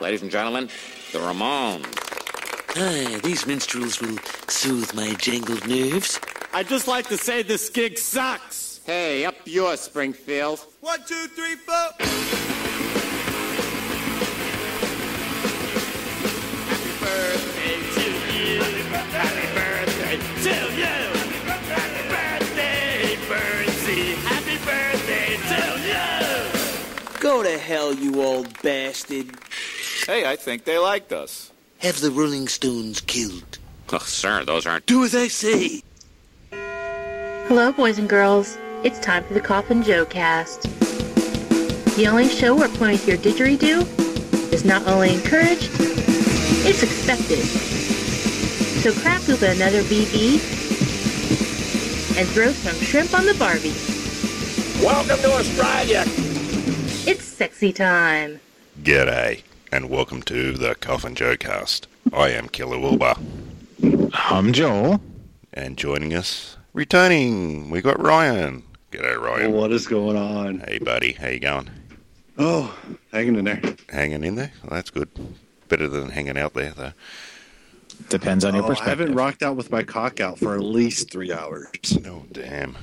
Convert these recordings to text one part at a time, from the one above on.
Ladies and gentlemen, the Ramones. Ah, these minstrels will soothe my jangled nerves. I'd just like to say this gig sucks. Hey, up yours, Springfield. One, two, three, four. Happy birthday to you. Happy birthday to you. Happy birthday, Burnsie. Happy birthday to you. Go to hell, you old bastard. Hey, I think they liked us. Have the Rolling Stones killed. Oh, sir, those aren't. Do as I say. Hello, boys and girls. It's time for the Coffin Joe cast. The only show where pointing your didgeridoo is not only encouraged, it's expected. So crack open another VB and throw some shrimp on the Barbie. Welcome to Australia. It's sexy time. G'day, and welcome to the Coffin Joe cast. I am Killa Wilbur, I'm Joel. and joining us, returning, we got Ryan. G'day, Ryan. What is going on? Hey, buddy, how you going? Oh, hanging in there. Hanging in there? Well, that's good. Better than hanging out there, though. Depends on your perspective. I haven't rocked out with my cock out for at least three hours. Oh, damn.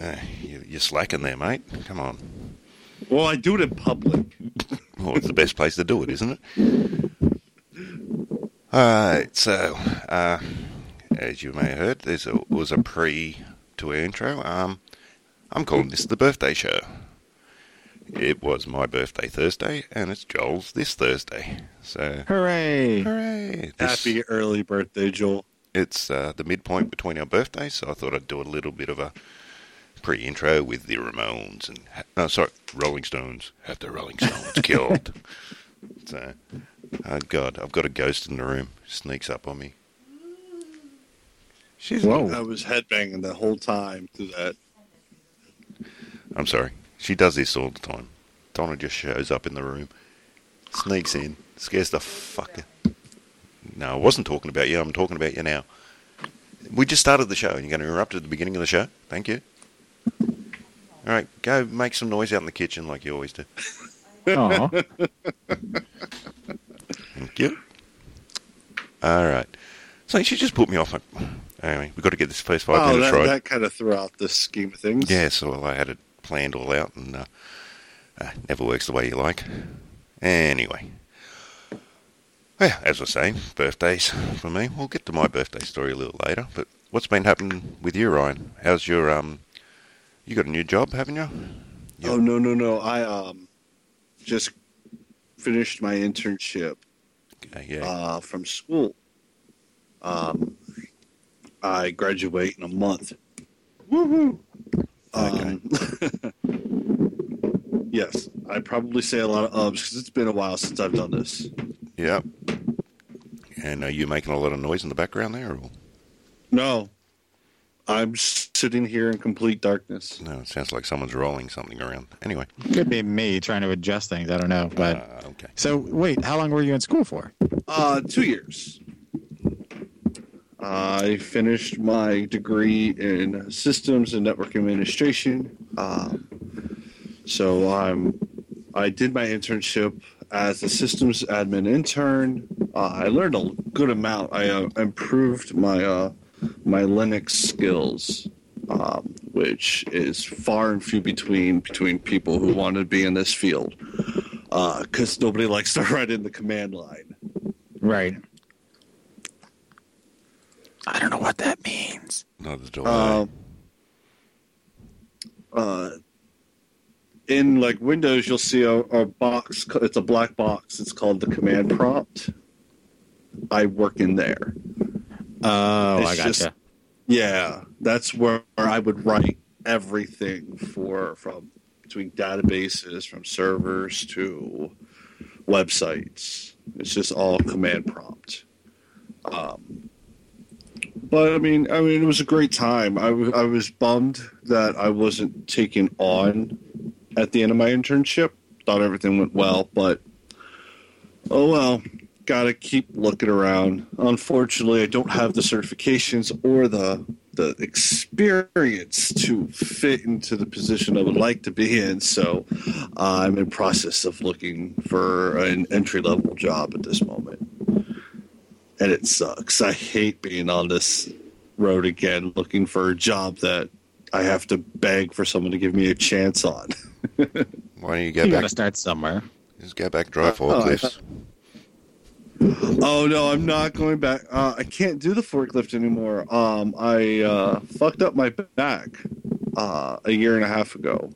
Uh, you, you're slacking there, mate. Come on. Well, I do it in public. Well, it's the best place to do it, isn't it? All right, so, uh, as you may have heard, there was a pre to our intro. Um, I'm calling this the birthday show. It was my birthday Thursday, and it's Joel's this Thursday. So, Hooray! hooray! This- Happy early birthday, Joel. It's uh, the midpoint between our birthdays, so I thought I'd do a little bit of a pre-intro with the Ramones and no, sorry, Rolling Stones. Have the Rolling Stones killed? So, oh God, I've got a ghost in the room. Sneaks up on me. She's. Whoa. I was headbanging the whole time through that. I'm sorry. She does this all the time. Donna just shows up in the room, sneaks in, scares the fucker. No, I wasn't talking about you. I'm talking about you now. We just started the show, and you're going to interrupt at the beginning of the show. Thank you. All right, go make some noise out in the kitchen like you always do. Aw. Thank you. All right. So she just put me off. Anyway, we've got to get this first five Oh, minutes that, right. that kind of threw out the scheme of things. Yeah, so well, I had it planned all out, and uh, uh, never works the way you like. Anyway, yeah, as I was saying, birthdays for me. We'll get to my birthday story a little later. But what's been happening with you, Ryan? How's your um? You got a new job, haven't you? Oh no no no! I um just finished my internship Okay, yeah. uh, from school. Um, I graduate in a month. Woohoo! Um, yes, I probably say a lot of ubs because it's been a while since I've done this. Yep. And are you making a lot of noise in the background there? Or? No, I'm sitting here in complete darkness. No, it sounds like someone's rolling something around. Anyway. Could be me trying to adjust things. I don't know. But Uh, okay. so wait, how long were you in school for? Uh, two years. I finished my degree in systems and network administration. Um, so I'm, I did my internship as a systems admin intern. Uh, I learned a good amount. I uh, improved my uh, my Linux skills, um, which is far and few between between people who want to be in this field, because nobody likes to write in the command line. Right. I don't know what that means. Neither do I. Um, uh, in like Windows, you'll see a, a box. It's a black box. It's called the command prompt. I work in there. Oh, It's I gotcha. just- Yeah, that's where I would write everything for from between databases, from servers to websites. It's just all command prompt. Um, but I mean, I mean, it was a great time. I, w- I was bummed that I wasn't taken on at the end of my internship. Thought everything went well, but oh well. Got to keep looking around. Unfortunately, I don't have the certifications or the the experience to fit into the position I would like to be in. So uh, I'm in process of looking for an entry level job at this moment, and it sucks. I hate being on this road again, looking for a job that I have to beg for someone to give me a chance on. Why don't you go You Gotta start somewhere. Just go back drive Oh, forklifts. Oh no, I'm not going back. Uh, I can't do the forklift anymore. Um, I uh, fucked up my back uh, a year and a half ago.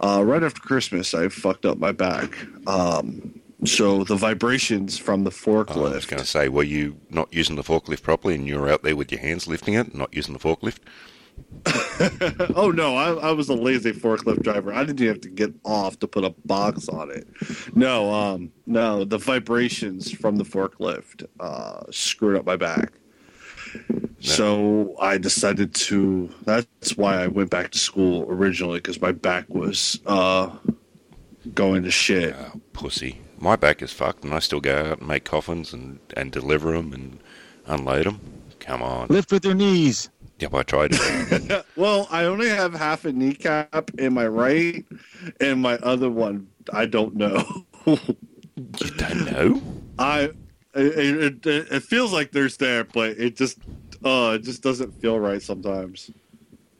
Uh, right after Christmas, I fucked up my back. Um, so the vibrations from the Oh, I was going to say, were you not using the forklift properly and you were out there with your hands lifting it, not using the forklift? oh no, I, I was a lazy forklift driver. I didn't even have to get off to put a box on it. No, um, no, the vibrations from the forklift uh, screwed up my back. So I decided to. That's why I went back to school originally because my back was uh, going to shit. Oh, pussy. My back is fucked and I still go out and make coffins and, and deliver them and unload them. Come on. Lift with your knees. Yep, I tried it. Well, I only have half a kneecap in my right, and my other one I don't know. you don't know? I it, it, it feels like there's there, but it just uh it just doesn't feel right sometimes.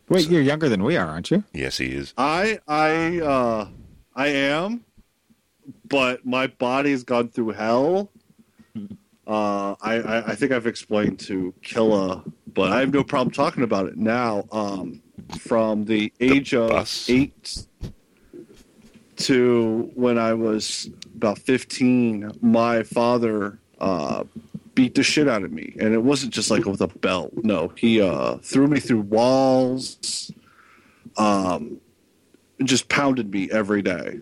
Wait, you're younger than we are, aren't you? Yes, he is. I I uh I am, but my body's gone through hell. Uh, I, I I think I've explained to Killa, but I have no problem talking about it now. Um, from the age of bus. eight to when I was about fifteen, my father uh, beat the shit out of me, and it wasn't just like with a belt. No, he uh, threw me through walls. Um, just pounded me every day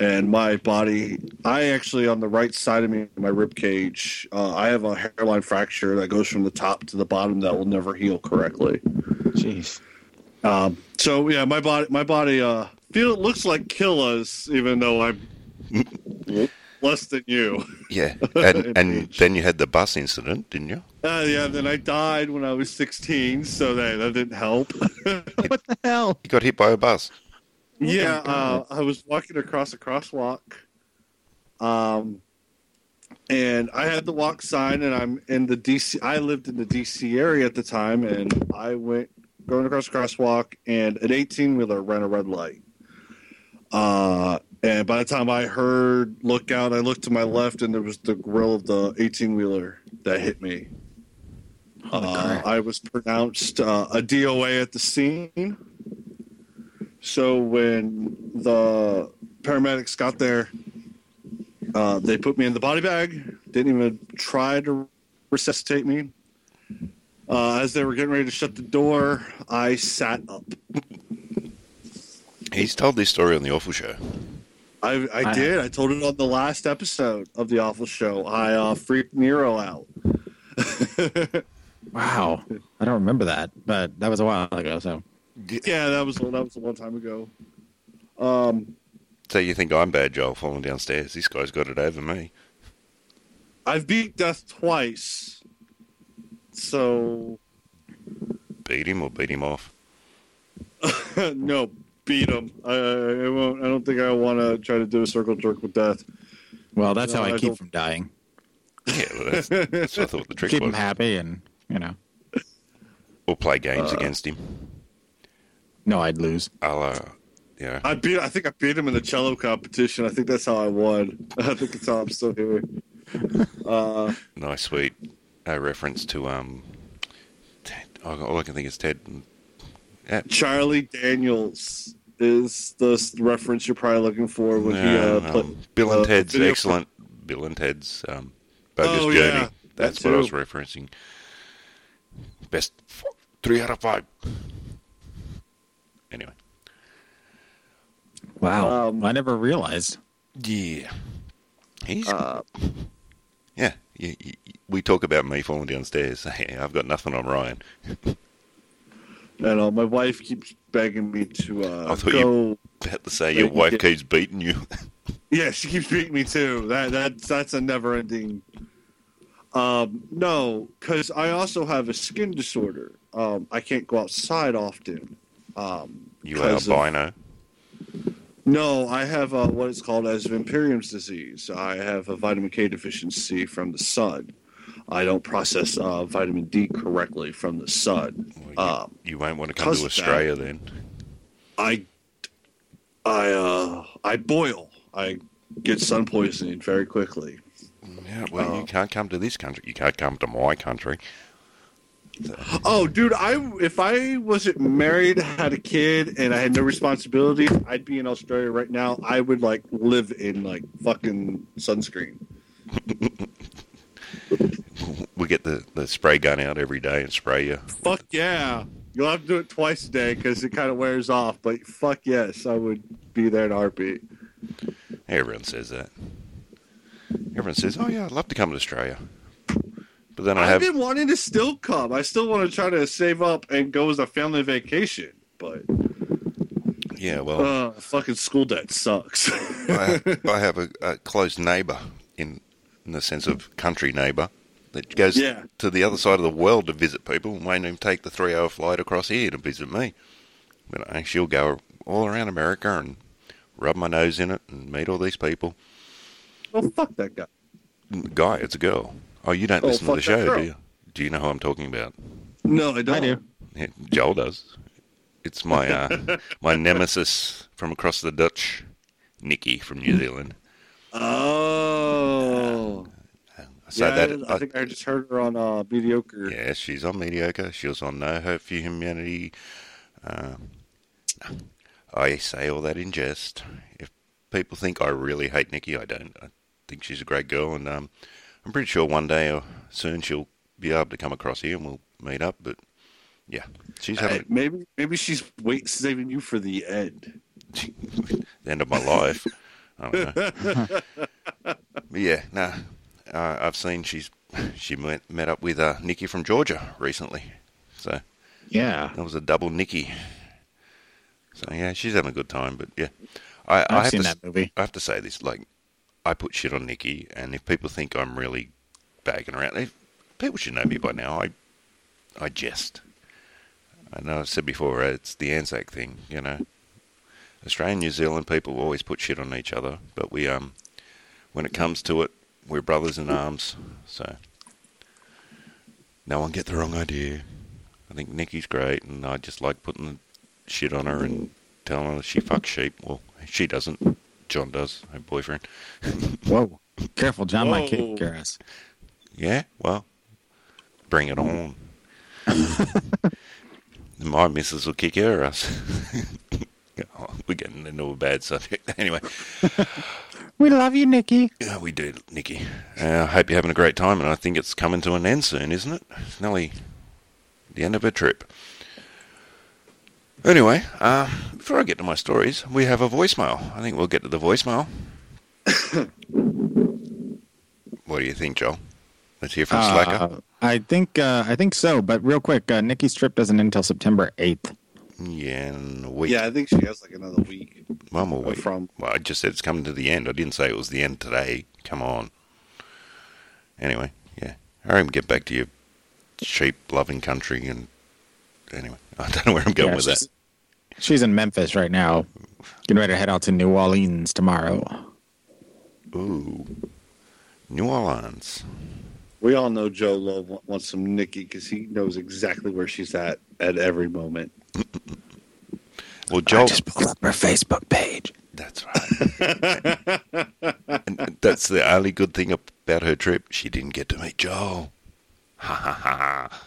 and my body i actually on the right side of me my rib cage uh, i have a hairline fracture that goes from the top to the bottom that will never heal correctly Jeez. um, so yeah my body my body uh feel looks like Killa's even though i'm less than you Yeah. And, and age. then you had the bus incident, didn't you? uh, yeah then i died when i was 16 so that, that didn't help What the hell? You got hit by a bus. Yeah, uh, I was walking across a crosswalk, um, and I had the walk sign, and I'm in the DC. I lived in the DC area at the time, and I went going across the crosswalk, and an 18 wheeler ran a red light. Uh, and by the time I heard "look out," I looked to my left, and there was the grill of the 18 wheeler that hit me. Uh, I was pronounced uh, a DOA at the scene. So when the paramedics got there, uh, they put me in the body bag. Didn't even try to resuscitate me. Uh, as they were getting ready to shut the door, I sat up. He's told this story on the Awful Show. I, I I- did. I told it on the last episode of the awful show. I uh, freaked Nero out. Wow. I don't remember that, but that was a while ago. So yeah, that was that was a long time ago. Um, So you think I'm bad, Joel, falling downstairs? This guy's got it over me. I've beat death twice, so Beat him or beat him off? no, beat him. I, I won't. I don't think I want to try to do a circle jerk with death. well, that's No, how I, I keep don't- from dying. Yeah, well, that's, that's what I thought the trick was. Keep him was. happy, and you know, Or play games Uh, against him. No, I'd lose. I'll, uh, yeah. I beat. I think I beat him in the cello competition. I think that's how I won. I think that's how I'm still here. Uh, Nice, sweet uh, reference to um. Ted. Oh, All I can think is Ted. Yeah, Charlie Daniels is the reference you're probably looking for when he uh, put um, Bill and uh, Ted's video- excellent. Bill and Ted's um, Bogus Oh, Journey. yeah, That's that what I was referencing. Best f- three out of five. Anyway, Wow. Um, I never realized. yeah, he's Uh, yeah. You, you, we talk about me falling downstairs. Hey, I've got nothing on Ryan. and uh, my wife keeps begging me to uh, I thought go. you about to say your Thank you. wife keeps beating you. Yeah, she keeps beating me too. That that's that's a never ending. Um, no, because I also have a skin disorder. Um, I can't go outside often. Um, You 'cause of- albino. No, I have uh, what is called as Vampirium's disease. I have a vitamin K deficiency from the sun. I don't process uh, vitamin D correctly from the sun. Um, You won't want to come to of that- Australia then. I, I, uh, I boil. I get sun poisoning very quickly. Yeah, well, Oh. you can't come to this country. You can't come to my country. Oh, dude, I if I wasn't married, had a kid, and I had no responsibilities, I'd be in Australia right now. I would like live in like fucking sunscreen. We get the, the spray gun out every day and spray you. Fuck yeah. You'll have to do it twice a day because it kind of wears off. But fuck yes, I would be there in a heartbeat. Everyone says that. Everyone says, "Oh yeah, I'd love to come to Australia," but then I I've have been wanting to still come. I still want to try to save up and go as a family vacation. But yeah. Well, uh, fucking school debt sucks. I, I have a, a close neighbour in in the sense of country neighbour that goes Yeah. to the other side of the world to visit people and won't even take the three hour flight across here to visit me. But uh, she'll go all around America and rub my nose in it and meet all these people. well, fuck that guy. Guy, it's a girl. Oh, you don't Oh, listen to the show, girl. do you? Do you know who I'm talking about? No, I don't. I do. Yeah, Joel does. It's my uh, my nemesis from across the Dutch, Nikki from New Zealand. Oh. So yeah, that I think I just heard her on uh, mediocre. Yeah, she's on mediocre. She was on No Hope for Humanity. Uh, I say all that in jest. If people think I really hate Nikki, I don't. I think she's a great girl, and um, I'm pretty sure one day or soon she'll be able to come across here and we'll meet up. But yeah, she's having maybe maybe she's wait saving you for the end. the end of my life. I don't know. yeah, no. Uh, I've seen she's she met, met up with uh, Nikki from Georgia recently, so. Yeah. That was a double Nikki. So yeah, she's having a good time. But yeah, I, I I've have seen to, that movie. I have to say this: like, I put shit on Nikki, and if people think I'm really bagging around, if, people should know me by now. I, I jest. I know I've said before, uh, it's the Anzac thing. You know, Australian, New Zealand people always put shit on each other, but we um, when it comes to it, we're brothers in arms. So no one get the wrong idea. I think Nikki's great, and I just like putting shit on her and telling her she fucks sheep. Well, she doesn't. John does, my boyfriend. Whoa. Careful, John might Whoa. kick your ass. Yeah, well, bring it on. My missus will kick her ass. Oh, We're getting into a bad subject. Anyway, We love you, Nikki. yeah, we do, Nikki. Uh, I hope you're having a great time, and I think it's coming to an end soon, isn't it? It's nearly the end of her trip. Anyway, uh, before I get to my stories, we have a voicemail. I think we'll get to the voicemail. what do you think, Joel? Let's hear from Slacker. Uh, I think uh, I think so, but real quick, uh, Nikki's trip doesn't end until September eighth. Yeah, in a week. Yeah, I think she has like another week. One more week. from- Well, I just said it's coming to the end. I didn't say it was the end today. Come on. Anyway, yeah. Hurry and get back to your sheep loving country and anyway. I don't know where I'm going Yeah, with she's, that. she's in Memphis right now, getting ready to head out to New Orleans tomorrow. Ooh. New Orleans. We all know Joe Lowe wa- wants some Nikki because he knows exactly where she's at at every moment. Well Joel pulled up her Facebook page. That's right. and that's the only good thing about her trip. She didn't get to meet Joel. Ha ha ha ha.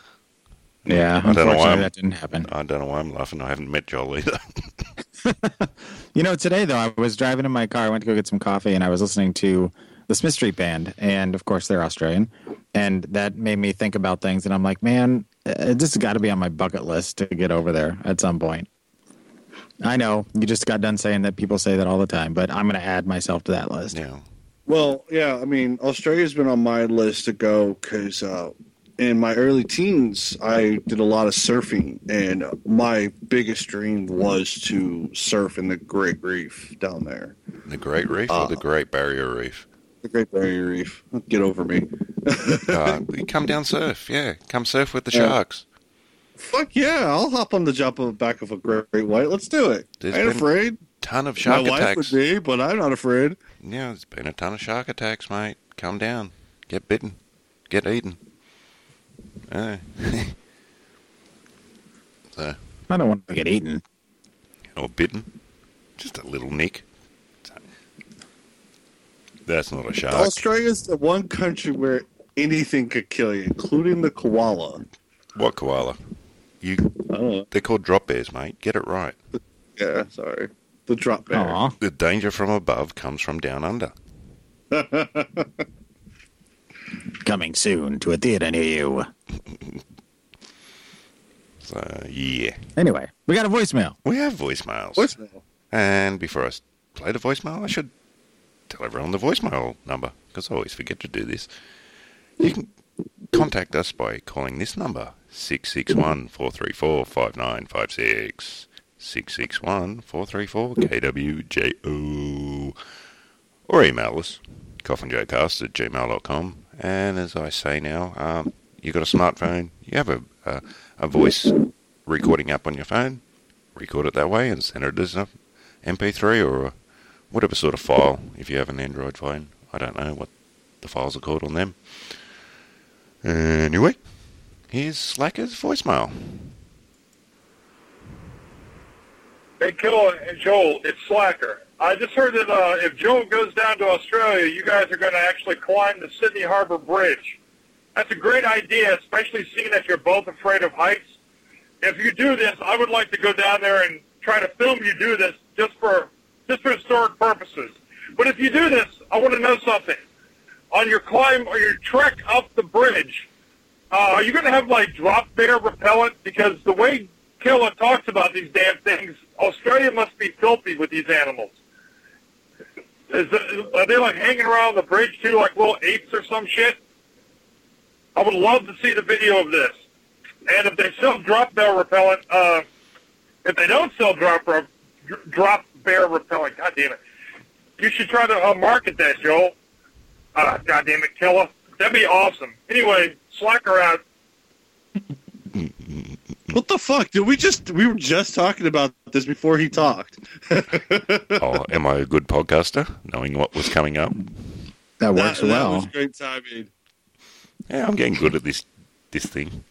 Yeah, I don't know why unfortunately I'm- that didn't happen. I don't know why I'm laughing. I haven't met Joel either. You know, today though, I was driving in my car. I went to go get some coffee, and I was listening to the Smith Street Band, and of course they're Australian, and that made me think about things. And I'm like, man, uh, this has got to be on my bucket list to get over there at some point. I know you just got done saying that people say that all the time, but I'm going to add myself to that list. yeah. Well, yeah, I mean, Australia's been on my list to go because uh, in my early teens, I did a lot of surfing, and my biggest dream was to surf in the Great Reef down there. The Great Reef Uh, or the Great Barrier Reef? The Great Barrier Reef. Get over me. uh, come down surf. Yeah, come surf with the Yeah. sharks. Fuck yeah! I'll hop on the jump of the back of a great white. Let's do it. There's I ain't afraid. Ton of shark My wife would be, but I'm not afraid. Yeah, there's been a ton of shark attacks, mate. Come down. Get bitten. Get eaten. Uh, so, I don't want to get eaten. or bitten. Just a little nick. That's not a shark. Australia's the one country where anything could kill you, including the koala. What koala? You? I don't know. They're called drop bears, mate. Get it right. Yeah, sorry. The drop bear. Aw. The danger from above comes from down under. Coming soon to a theater near you. So yeah, Anyway, we got a voicemail. we have voicemails. Voicemail. And before I play the voicemail, I should tell everyone the voicemail number because I always forget to do this. You can contact us by calling this number 661 434 5956. 661 434 KWJO. Or email us, coffinjocast at gmail.com. And as I say now, um, you got a smartphone, you have a, a, a voice recording app on your phone, record it that way and send it as a MP3 or whatever sort of file if you have an Android phone. I don't know what the files are called on them. Anyway, here's Slacker's voicemail. Hey, Kill and Joel, it's Slacker. I just heard that uh, if Joel goes down to Australia, you guys are going to actually climb the Sydney Harbor Bridge. That's a great idea, especially seeing that you're both afraid of heights. If you do this, I would like to go down there and try to film you do this just for just for historic purposes. But if you do this, I want to know something. On your climb or your trek up the bridge, uh, are you going to have like drop bear repellent? Because the way Killa talks about these damn things, Australia must be filthy with these animals. Is the, are they like hanging around the bridge too, like little apes or some shit? I would love to see the video of this. And if they sell drop bear repellent, uh, if they don't sell drop drop bear repellent, god damn it, you should try to uh, market that, Joel. Uh, god damn it, Killa. That'd be awesome. Anyway, slacker out. What the fuck? Did we just we were just talking about this before he talked. oh, am I a good podcaster, knowing what was coming up? That works that, well. That was great timing. Yeah, I'm getting good at this this thing.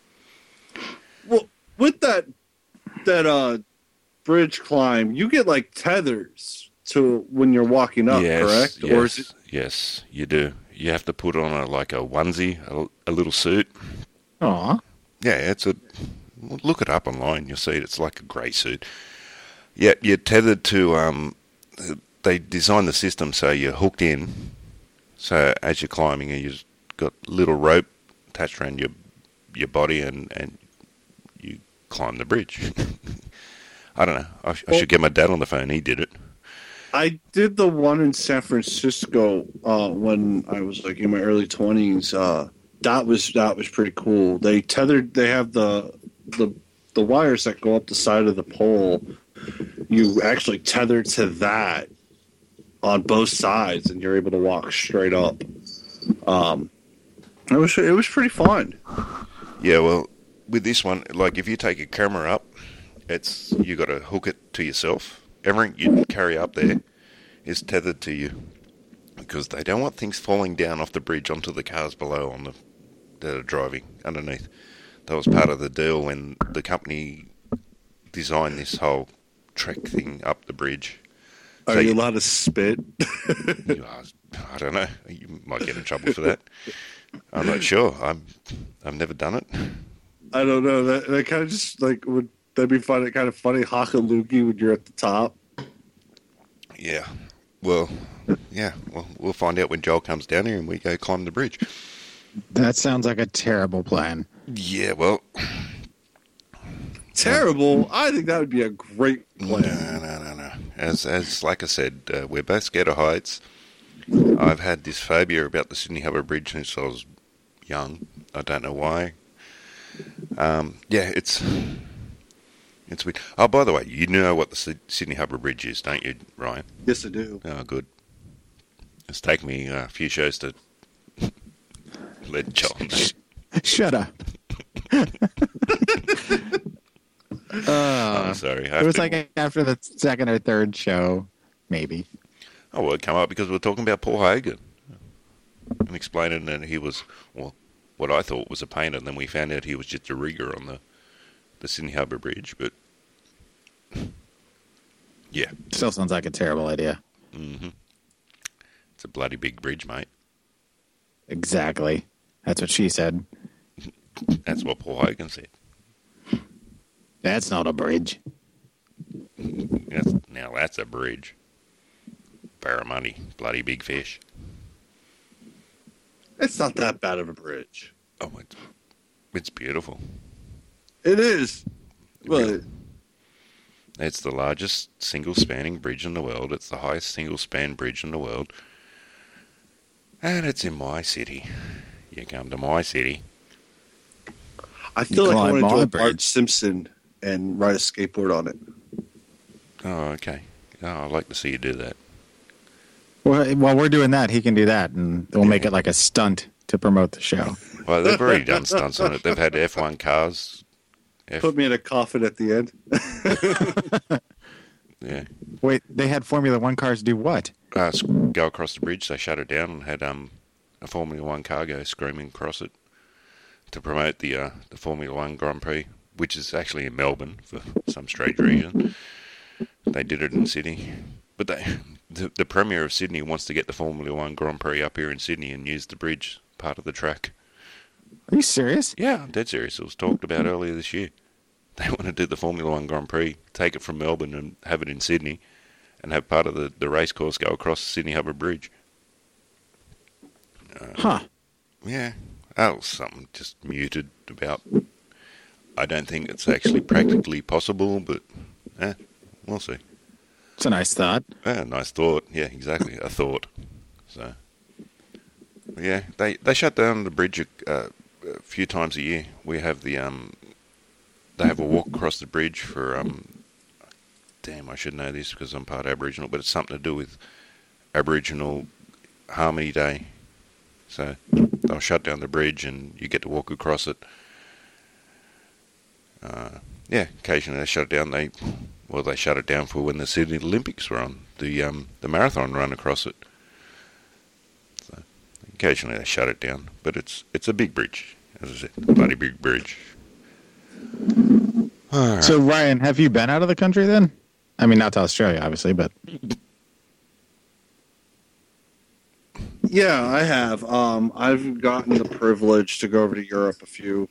Well, with that that uh bridge climb, you get like tethers to when you're walking up, yes, correct? Yes, Or is it yes, you do. You have to put on a like a onesie, a, a little suit. Aw. Yeah, it's a. Look it up online. You'll see it. It's like a grey suit. Yeah, you're tethered to. Um, they designed the system so you're hooked in. So as you're climbing, you've got little rope attached around your your body, and and you climb the bridge. I don't know. I, sh- I should get my dad on the phone. He did it. I did the one in San Francisco uh, when I was like in my early twenties. Uh, that was that was pretty cool. They tethered. They have the the the wires that go up the side of the pole. You actually tether to that on both sides, and you're able to walk straight up. Um, it was it was pretty fun. Yeah, well, with this one, like if you take a camera up, it's you got to hook it to yourself. Everything you carry up there is tethered to you because they don't want things falling down off the bridge onto the cars below on the that are driving underneath. That was part of the deal when the company designed this whole trek thing up the bridge. Are So you you- allowed to spit? You are- I don't know. You might get in trouble for that. I'm not sure. I'm. I've never done it. I don't know. That that kind of just like would that'd be funny. Kind of funny, hakalugi when you're at the top. Yeah. Well, yeah. Well, we'll find out when Joel comes down here and we go climb the bridge. That sounds like a terrible plan. Yeah. Well, Terrible. I think that would be a great plan. no, no, no. As as like I said, uh, we're both scared of heights. I've had this phobia about the Sydney Harbour Bridge since I was young. I don't know why. Um, yeah, it's it's weird. Oh, by the way, you know what the Sydney Harbour Bridge is, don't you, Ryan? Yes, I do. Oh, good. It's taken me uh, a few shows to Let know. Shut up. I'm sorry. I It was have to- like after the second or third show, maybe. Oh, well, it came up because we were talking about Paul Hogan and explaining that he was, well, what I thought was a painter, and then we found out he was just a rigger on the, the Sydney Harbour Bridge. But yeah, Still sounds like a terrible idea. Mm-hmm. it's a bloody big bridge, mate. Exactly. That's what she said. That's what Paul Hogan said. That's not a bridge. That's, now that's a bridge. Barramundi, bloody big fish. It's not that bad of a bridge. Oh, it's, it's beautiful. It is. But It's the largest single spanning bridge in the world. It's the highest single span bridge in the world. And it's in my city. You come to my city. I feel like I want to do my a Bart. Simpson and ride a skateboard on it. Oh, okay. Oh, I'd like to see you do that. Well, while we're doing that, he can do that, and we'll make it like a stunt to promote the show. Well, they've already done stunts on it. They've had F1 cars. F, Put me in a coffin at the end. yeah. Wait, they had Formula One cars do what? Uh, go across the bridge. They shut it down and had um, a Formula One car go screaming across it to promote the uh, the Formula One Grand Prix, which is actually in Melbourne for some strange reason. They did it in Sydney, but they the, the premier of Sydney wants to get the Formula One Grand Prix up here in Sydney and use the bridge part of the track. Are you serious? Yeah, I'm dead serious. It was talked about earlier this year. They want to do the Formula One Grand Prix, take it from Melbourne and have it in Sydney, and have part of the, the race course go across the Sydney Harbour Bridge. Huh. Yeah, was something just muted about. I don't think it's actually practically possible, but eh, we'll see. It's a nice thought. Yeah, nice thought. Yeah, exactly, a thought. So, yeah, they they shut down the bridge a, uh, a few times a year. We have the um, they have a walk across the bridge for um, damn, I should know this because I'm part Aboriginal, but it's something to do with Aboriginal Harmony Day. So they'll shut down the bridge and you get to walk across it. Uh, yeah, occasionally they shut it down. They well, they shut it down for when the Sydney Olympics were on. The um, the marathon run across it. So occasionally they shut it down, but it's it's a big bridge, as I said, a bloody big bridge. Right. So, Ryan, have you been out of the country then? I mean, not to Australia, obviously, but Yeah, I have. Um, I've gotten the privilege to go over to Europe a few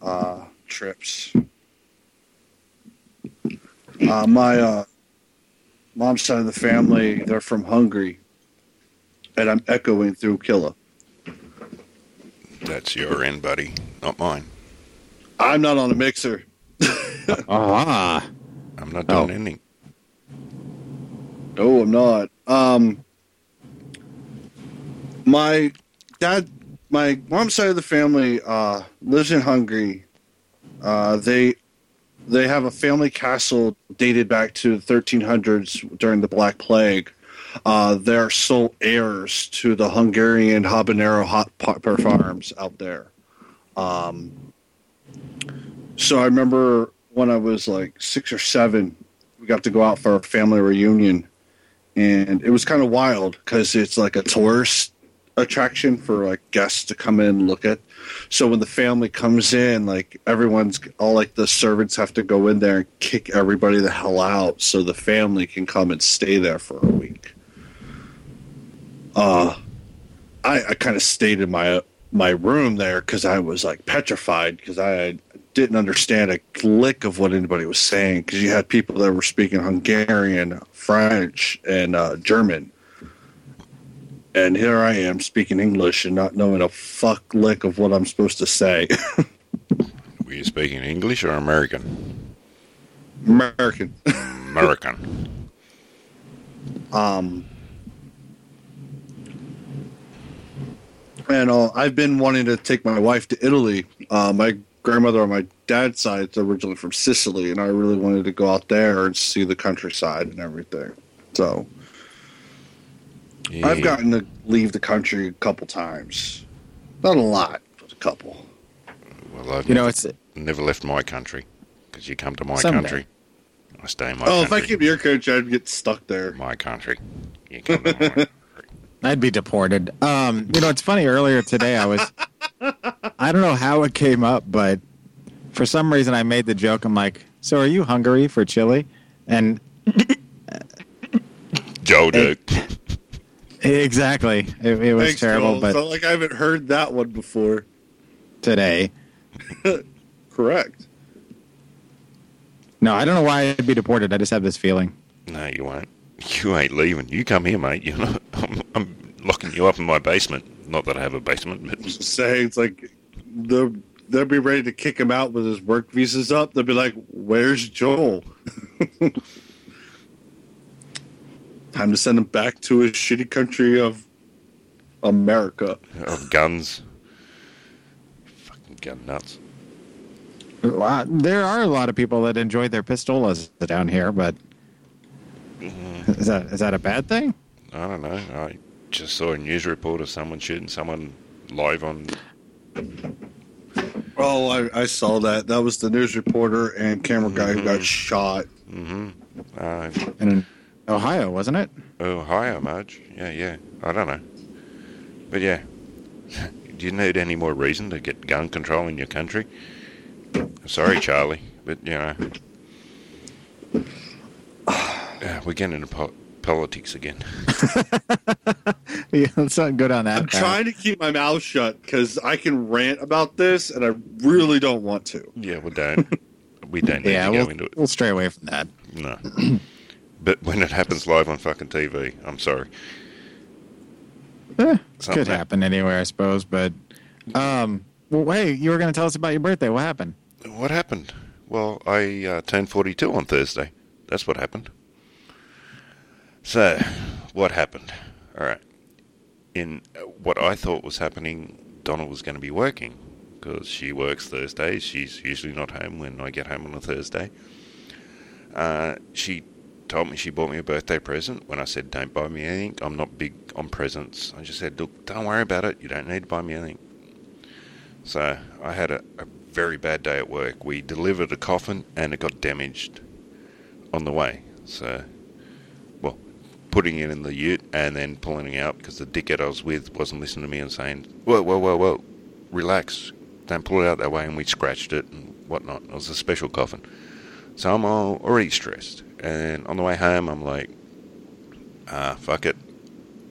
uh, trips. Uh, my uh, mom's side of the family, they're from Hungary, and I'm echoing through Killa. That's your end, buddy, not mine. I'm not on a mixer. ah, I'm not doing Oh. anything. No, I'm not. Um, my dad, my mom's side of the family uh, lives in Hungary. Uh, they they have a family castle dated back to the 1300s during the Black Plague. Uh, they're sole heirs to the Hungarian habanero hot pepper farms out there. Um, so I remember when I was like six or seven, we got to go out for a family reunion and it was kind of wild because it's like a tourist attraction for like guests to come in and look at. So when the family comes in, like everyone's all like the servants have to go in there and kick everybody the hell out so the family can come and stay there for a week. Uh, I, I kind of stayed in my my room there because I was like petrified because I didn't understand a lick of what anybody was saying because you had people that were speaking Hungarian, French, and uh, German. And here I am speaking English and not knowing a fuck lick of what I'm supposed to say. Were you speaking English or American? American. American. Um, and uh, I've been wanting to take my wife to Italy. Uh, my grandmother on my dad's side is originally from Sicily, and I really wanted to go out there and see the countryside and everything. So Yeah. I've gotten to leave the country a couple times. Not a lot, but a couple. Well, I've You know, it's never left my country because you come to my Someday. country. I stay in my country. oh, if. I came to your country, I'd get stuck there. my country. You come to my country. I'd be deported. Um, you know, it's funny. Earlier today, I was, I don't know how it came up, but for some reason, I made the joke. I'm like, "So, are you hungry for chili?" And Joe Dick. exactly, it, it was Thanks, terrible. Joel. But It's not like I haven't heard that one before. today, Correct. no, I don't know why I'd be deported. I just have this feeling. No, you won't. You ain't leaving. You come here, mate. You're not. I'm, I'm locking you up in my basement. Not that I have a basement, but Just saying, it's like they'll they'll be ready to kick him out with his work visas up. They'll be like, "Where's Joel?" Time to send him back to his shitty country of America. of guns. Fucking gun nuts. A lot- There are a lot of people that enjoy their pistolas down here, but is that is that a bad thing? I don't know. I just saw a news report of someone shooting someone live on. Oh, I, I saw that. That was the news reporter and camera guy who got shot. Mm-hmm. Uh, In Ohio, wasn't it? Ohio, Marge. Yeah, yeah. I don't know. But yeah. Do you need any more reason to get gun control in your country? Sorry, Charlie, but you know. Uh, we're getting into po- politics again. Yeah, let's not go down that. I'm path. trying to keep my mouth shut because I can rant about this, and I really don't want to. Yeah, we don't. we don't need Yeah, to go we'll, into it. we'll stray away from that. No. but when it happens live on fucking TV, I'm sorry. Eh, could happen anywhere, I suppose. But, um, well, hey, you were going to tell us about your birthday. What happened? What happened? Well, I uh, turned 42 on Thursday. That's what happened. So, what happened? All right. In uh, what I thought was happening, Donna was going to be working because she works Thursdays. She's usually not home when I get home on a Thursday. Uh, she told me she bought me a birthday present when I said, Don't buy me anything. I'm not big on presents. I just said, Look, don't worry about it. You don't need to buy me anything. So I had a, a very bad day at work. We delivered a coffin and it got damaged on the way. So, well, putting it in the ute and then pulling it out because the dickhead I was with wasn't listening to me and saying, whoa, whoa, whoa, whoa, relax. Don't pull it out that way. And we scratched it and whatnot. It was a special coffin. So I'm already stressed. And on the way home, I'm like, ah, fuck it.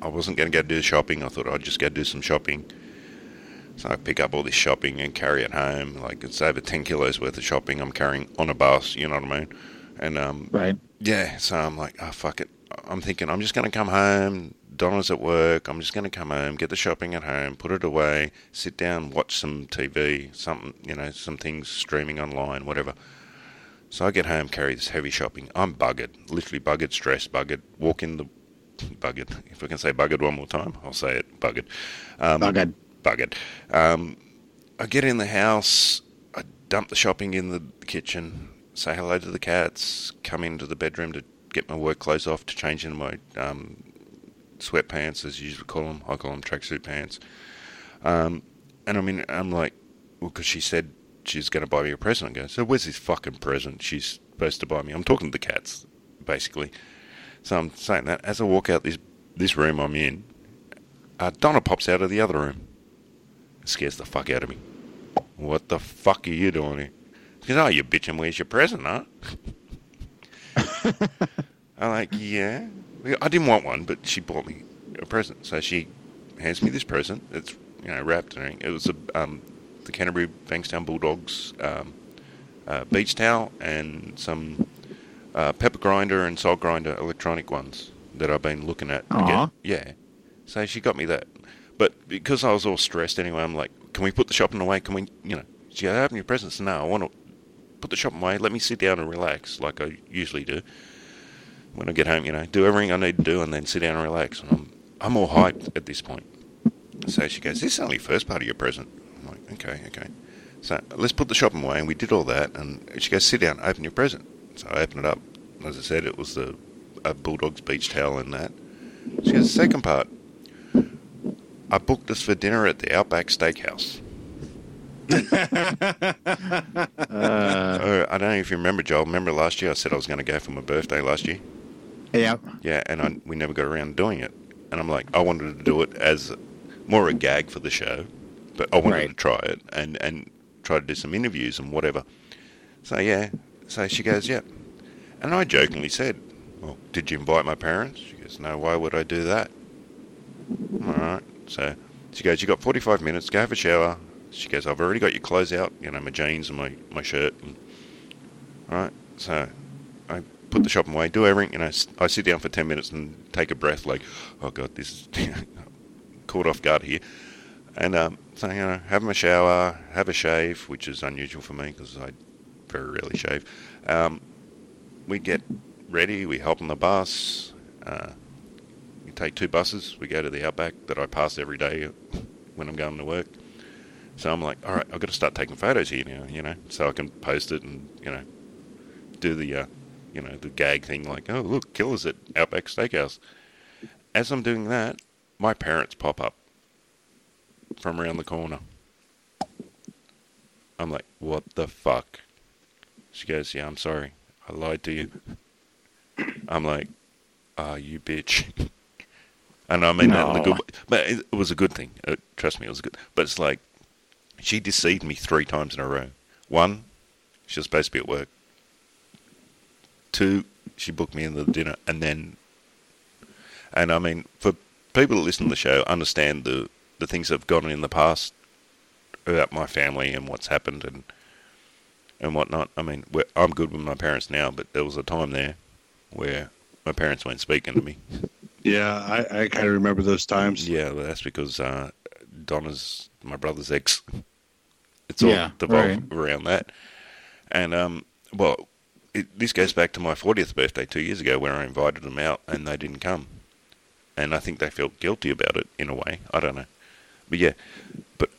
I wasn't going to go do shopping. I thought I'd just go do some shopping. So I pick up all this shopping and carry it home. Like it's over 10 kilos worth of shopping I'm carrying on a bus, you know what I mean? And um, Right. yeah, so I'm like, oh, fuck it. I'm thinking, I'm just going to come home. Donna's at work. I'm just going to come home, get the shopping at home, put it away, sit down, watch some TV, something, you know, some things streaming online, whatever. So I get home, carry this heavy shopping. I'm buggered, literally buggered, stressed, buggered. Walk in the buggered. If I can say buggered one more time, I'll say it buggered. Um, Buggered. Buggered. Um, I get in the house, I dump the shopping in the kitchen, say hello to the cats, come into the bedroom to get my work clothes off to change into my um, sweatpants, as you usually call them. I call them tracksuit pants. Um, and I mean, I'm like, well, because she said she's going to buy me a present. I go, so where's this fucking present she's supposed to buy me? I'm talking to the cats, basically. So I'm saying that as I walk out this this room I'm in, uh, Donna pops out of the other room. It scares the fuck out of me. What the fuck are you doing here? She goes, oh, you bitching, where's your present, huh? I'm like, yeah. I didn't want one, but she bought me a present. So she hands me this present. It's, you know, wrapped and. It was a, um, the Canterbury Bankstown Bulldogs um, uh, beach towel and some uh, pepper grinder and salt grinder electronic ones that I've been looking at. Yeah. So she got me that. But because I was all stressed anyway, I'm like, can we put the shopping away? Can we, you know, she goes, open your presents. No, I want to put the shopping away. Let me sit down and relax like I usually do. When I get home, you know, do everything I need to do and then sit down and relax. And I'm, I'm all hyped at this point. So she goes, this is only the first part of your present. Okay, okay. So let's put the shopping away. And we did all that. And she goes, sit down, open your present. So I opened it up. As I said, it was the a Bulldogs beach towel and that. She goes, second part. I booked us for dinner at the Outback Steakhouse. Uh, I don't know if you remember, Joel. Remember last year I said I was going to go for my birthday last year? Yep. Yeah, and I, we never got around to doing it. And I'm like, I wanted to do it as more of a gag for the show, but I wanted Right. to try it and, and try to do some interviews and whatever. So, yeah. So she goes, yeah. And I jokingly said, well, did you invite my parents? She goes, no, why would I do that? All right. So she goes, you got 45 minutes, go have a shower. She goes, I've already got your clothes out, you know, my jeans and my, my shirt. And, all right. So I put the shopping away, do everything, you know, I sit down for 10 minutes and take a breath like, oh God, this is caught off guard here. And um, so, you know, have my shower, have a shave, which is unusual for me because I very rarely shave. Um, we get ready, we hop on the bus. Uh, we take two buses. We go to the outback that I pass every day when I'm going to work. So I'm like, all right, I've got to start taking photos here now, you know, so I can post it and you know do the uh, you know the gag thing like, oh look, Killa's at Outback Steakhouse. As I'm doing that, my parents pop up from around the corner. I'm like, what the fuck? She goes, yeah, I'm sorry, I lied to you. I'm like, ah, you bitch. And I mean that in the good, No. but it, it was a good thing. Uh, trust me, it was a good. But it's like she deceived me three times in a row. One, she was supposed to be at work. Two, she booked me in the dinner, and then, and I mean, for people that listen to the show, understand the the things that have gone in the past about my family and what's happened and and whatnot. I mean, we're, I'm good with my parents now, but there was a time there where my parents weren't speaking to me. Yeah, I, I kind of remember those times. Yeah, well, that's because uh, Donna's my brother's ex. It's all Yeah, devolved around that. And um, well, it, this goes back to my 40th birthday two years ago, where I invited them out and they didn't come, and I think they felt guilty about it in a way. I don't know, but yeah, but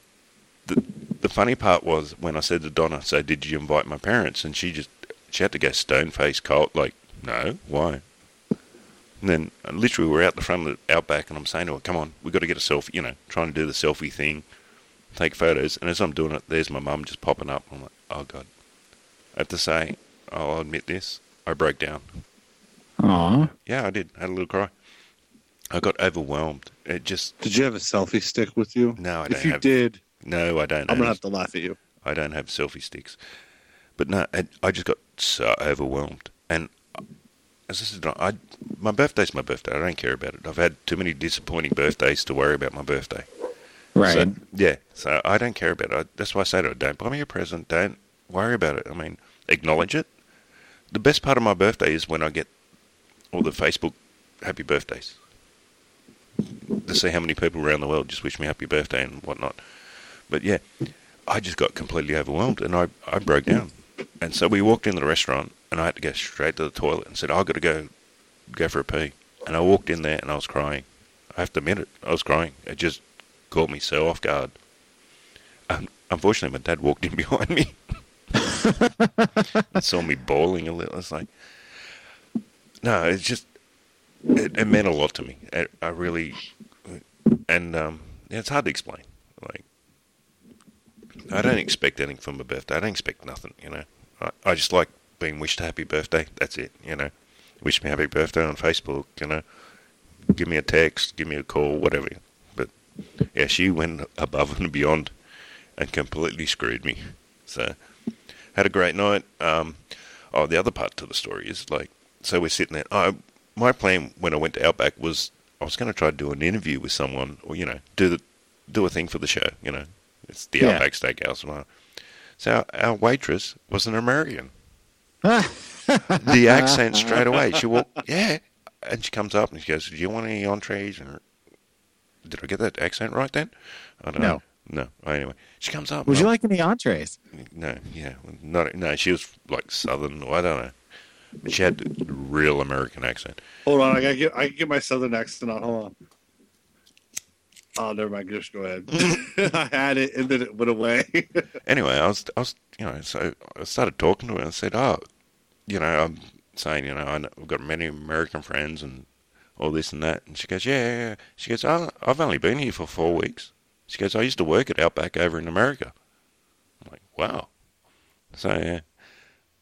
the the funny part was when I said to Donna, "So did you invite my parents?" and she just she had to go stone faced cold, like, "No, why?" And then uh, literally we're out the front of the outback, and I'm saying to her, "Come on, we've got to get a selfie." You know, trying to do the selfie thing, take photos. And as I'm doing it, there's my mum just popping up. I'm like, "Oh God!" I have to say, I'll admit this: I broke down. Aw. Yeah, I did. I had a little cry. I got overwhelmed. It just Did you have a selfie stick with you? no, I don't If you have. did, no, I don't. I'm gonna have to laugh at you. I don't have selfie sticks. But no, I, I just got so overwhelmed. And as I said, I, my birthday's my birthday. I don't care about it. I've had too many disappointing birthdays to worry about my birthday. Right. So, yeah, so I don't care about it. I, that's why I say to her, don't buy me a present. Don't worry about it. I mean, acknowledge it. The best part of my birthday is when I get all the Facebook happy birthdays. To see how many people around the world just wish me happy birthday and whatnot. But yeah, I just got completely overwhelmed and I, I broke down. And so we walked into the restaurant and I had to go straight to the toilet and said, I've got to go go for a pee. And I walked in there and I was crying. I have to admit it, I was crying. It just caught me so off guard. Um, unfortunately, my dad walked in behind me and saw me bawling a little. It's like, no, it's just, it, it meant a lot to me. I, I really, and um, it's hard to explain. Like, I don't expect anything from my birthday. I don't expect nothing, you know. I, I just like being wished a happy birthday. That's it, you know. Wish me happy birthday on Facebook, you know. Give me a text, give me a call, whatever. But yeah, she went above and beyond and completely screwed me. So had a great night. Um, oh, the other part to the story is like, so we're sitting there. I, my plan when I went to Outback was I was going to try to do an interview with someone, or you know, do the do a thing for the show. You know, it's the Yeah. Outback Steakhouse. and all. So our, our waitress was an American. the accent straight away. She walked, yeah, and she comes up and she goes, "Do you want any entrees?" And did I get that accent right then? I don't No. know. No. Anyway, she comes up. Would you I- like any entrees? no, yeah, not no. She was like southern, or I don't know. But she had a real American accent. Hold on, I gotta get I can get my southern accent on. Hold on. Oh, never mind. Just go ahead. I had it and then it went away. Anyway, I was, I was, you know, so I started talking to her and I said, "Oh, you know, I'm saying, you know, I know, I've got many American friends and all this and that. And she goes, yeah, yeah, yeah. She goes, oh, I've only been here for four weeks. She goes, I used to work at Outback over in America. I'm like, wow. So, yeah,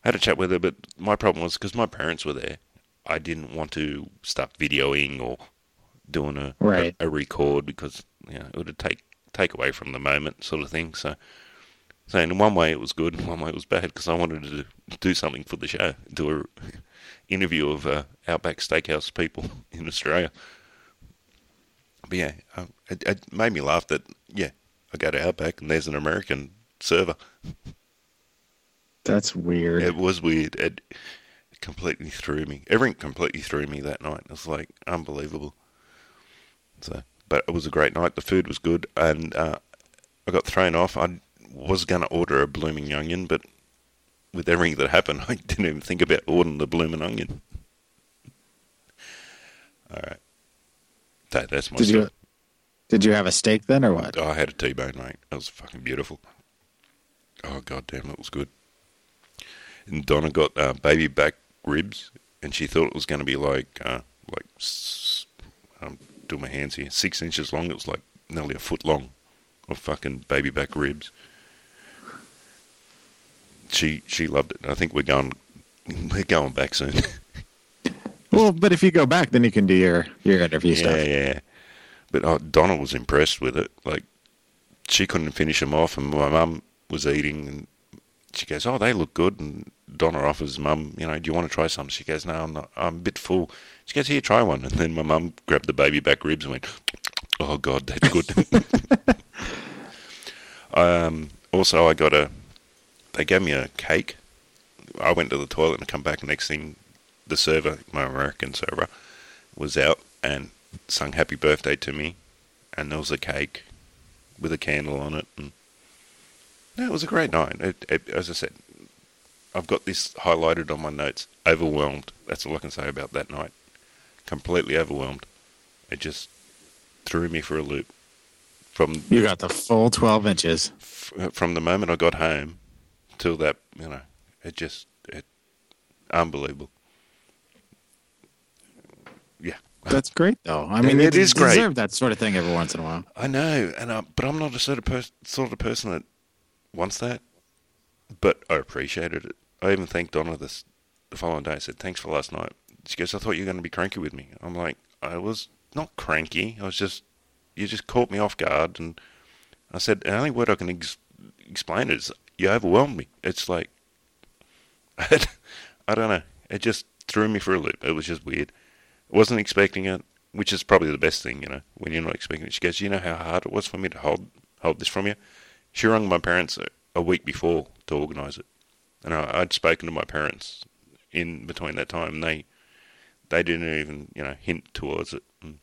had a chat with her, but my problem was because my parents were there, I didn't want to start videoing or doing a, Right. a, a record because, you know, it would take, take away from the moment sort of thing. So, so in one way it was good, in one way it was bad because I wanted to do something for the show, do a interview of uh, Outback Steakhouse people in Australia. But yeah, uh, it, it made me laugh that yeah, I go to Outback and there's an American server. That's weird. It was weird. It completely threw me. Everything completely threw me that night. It was like unbelievable. So, but it was a great night. The food was good, and uh, I got thrown off. I was going to order a blooming onion, but with everything that happened, I didn't even think about ordering the blooming onion. All right. That, that's my Did story. you did you have a steak then or what? Oh, I had a T-bone, mate. That was fucking beautiful. Oh, god damn, it was good. And Donna got uh, baby back ribs, and she thought it was going to be like, uh, like, s- um, do my hands here, six inches long. It was like nearly a foot long of fucking baby back ribs. She she loved it. I think we're going we're going back soon. Well, but if you go back, then you can do your your interview stuff. yeah, yeah. But uh, Donna was impressed with it. Like, she couldn't finish them off, and my mum was eating, and she goes, "Oh, they look good." And Donna offers mum, "You know, do you want to try some?" She goes, "No, I'm not. I'm a bit full." She goes, "Here, try one." And then my mum grabbed the baby back ribs and went, "Oh God, that's good." um, also, I got a. They gave me a cake. I went to the toilet and come back. Next thing, the server, my American server, was out and sung happy birthday to me. And there was a cake with a candle on it. And it was a great night. It, it, as I said, I've got this highlighted on my notes. Overwhelmed. That's all I can say about that night. Completely overwhelmed. It just threw me for a loop. From You got the full twelve inches. f- from the moment I got home till that, you know, it just, it, unbelievable. Yeah. That's great though. I mean, it is great. deserve that sort of thing every once in a while. I know, and uh, but I'm not a sort of pers- sort of person that wants that. But I appreciated it. I even thanked Donna this the following day. I said, "Thanks for last night." She goes, "I thought you were going to be cranky with me." I'm like, "I was not cranky. I was just you just caught me off guard." And I said, "The only word I can ex- explain is you overwhelmed me." It's like I don't know. It just threw me for a loop. It was just weird. I wasn't expecting it, which is probably the best thing, you know, when you're not expecting it. She goes, "You know how hard it was for me to hold hold this from you." She rang my parents a, week before to organise it, and I, I'd spoken to my parents in between that time, and they they didn't even you know hint towards it. And,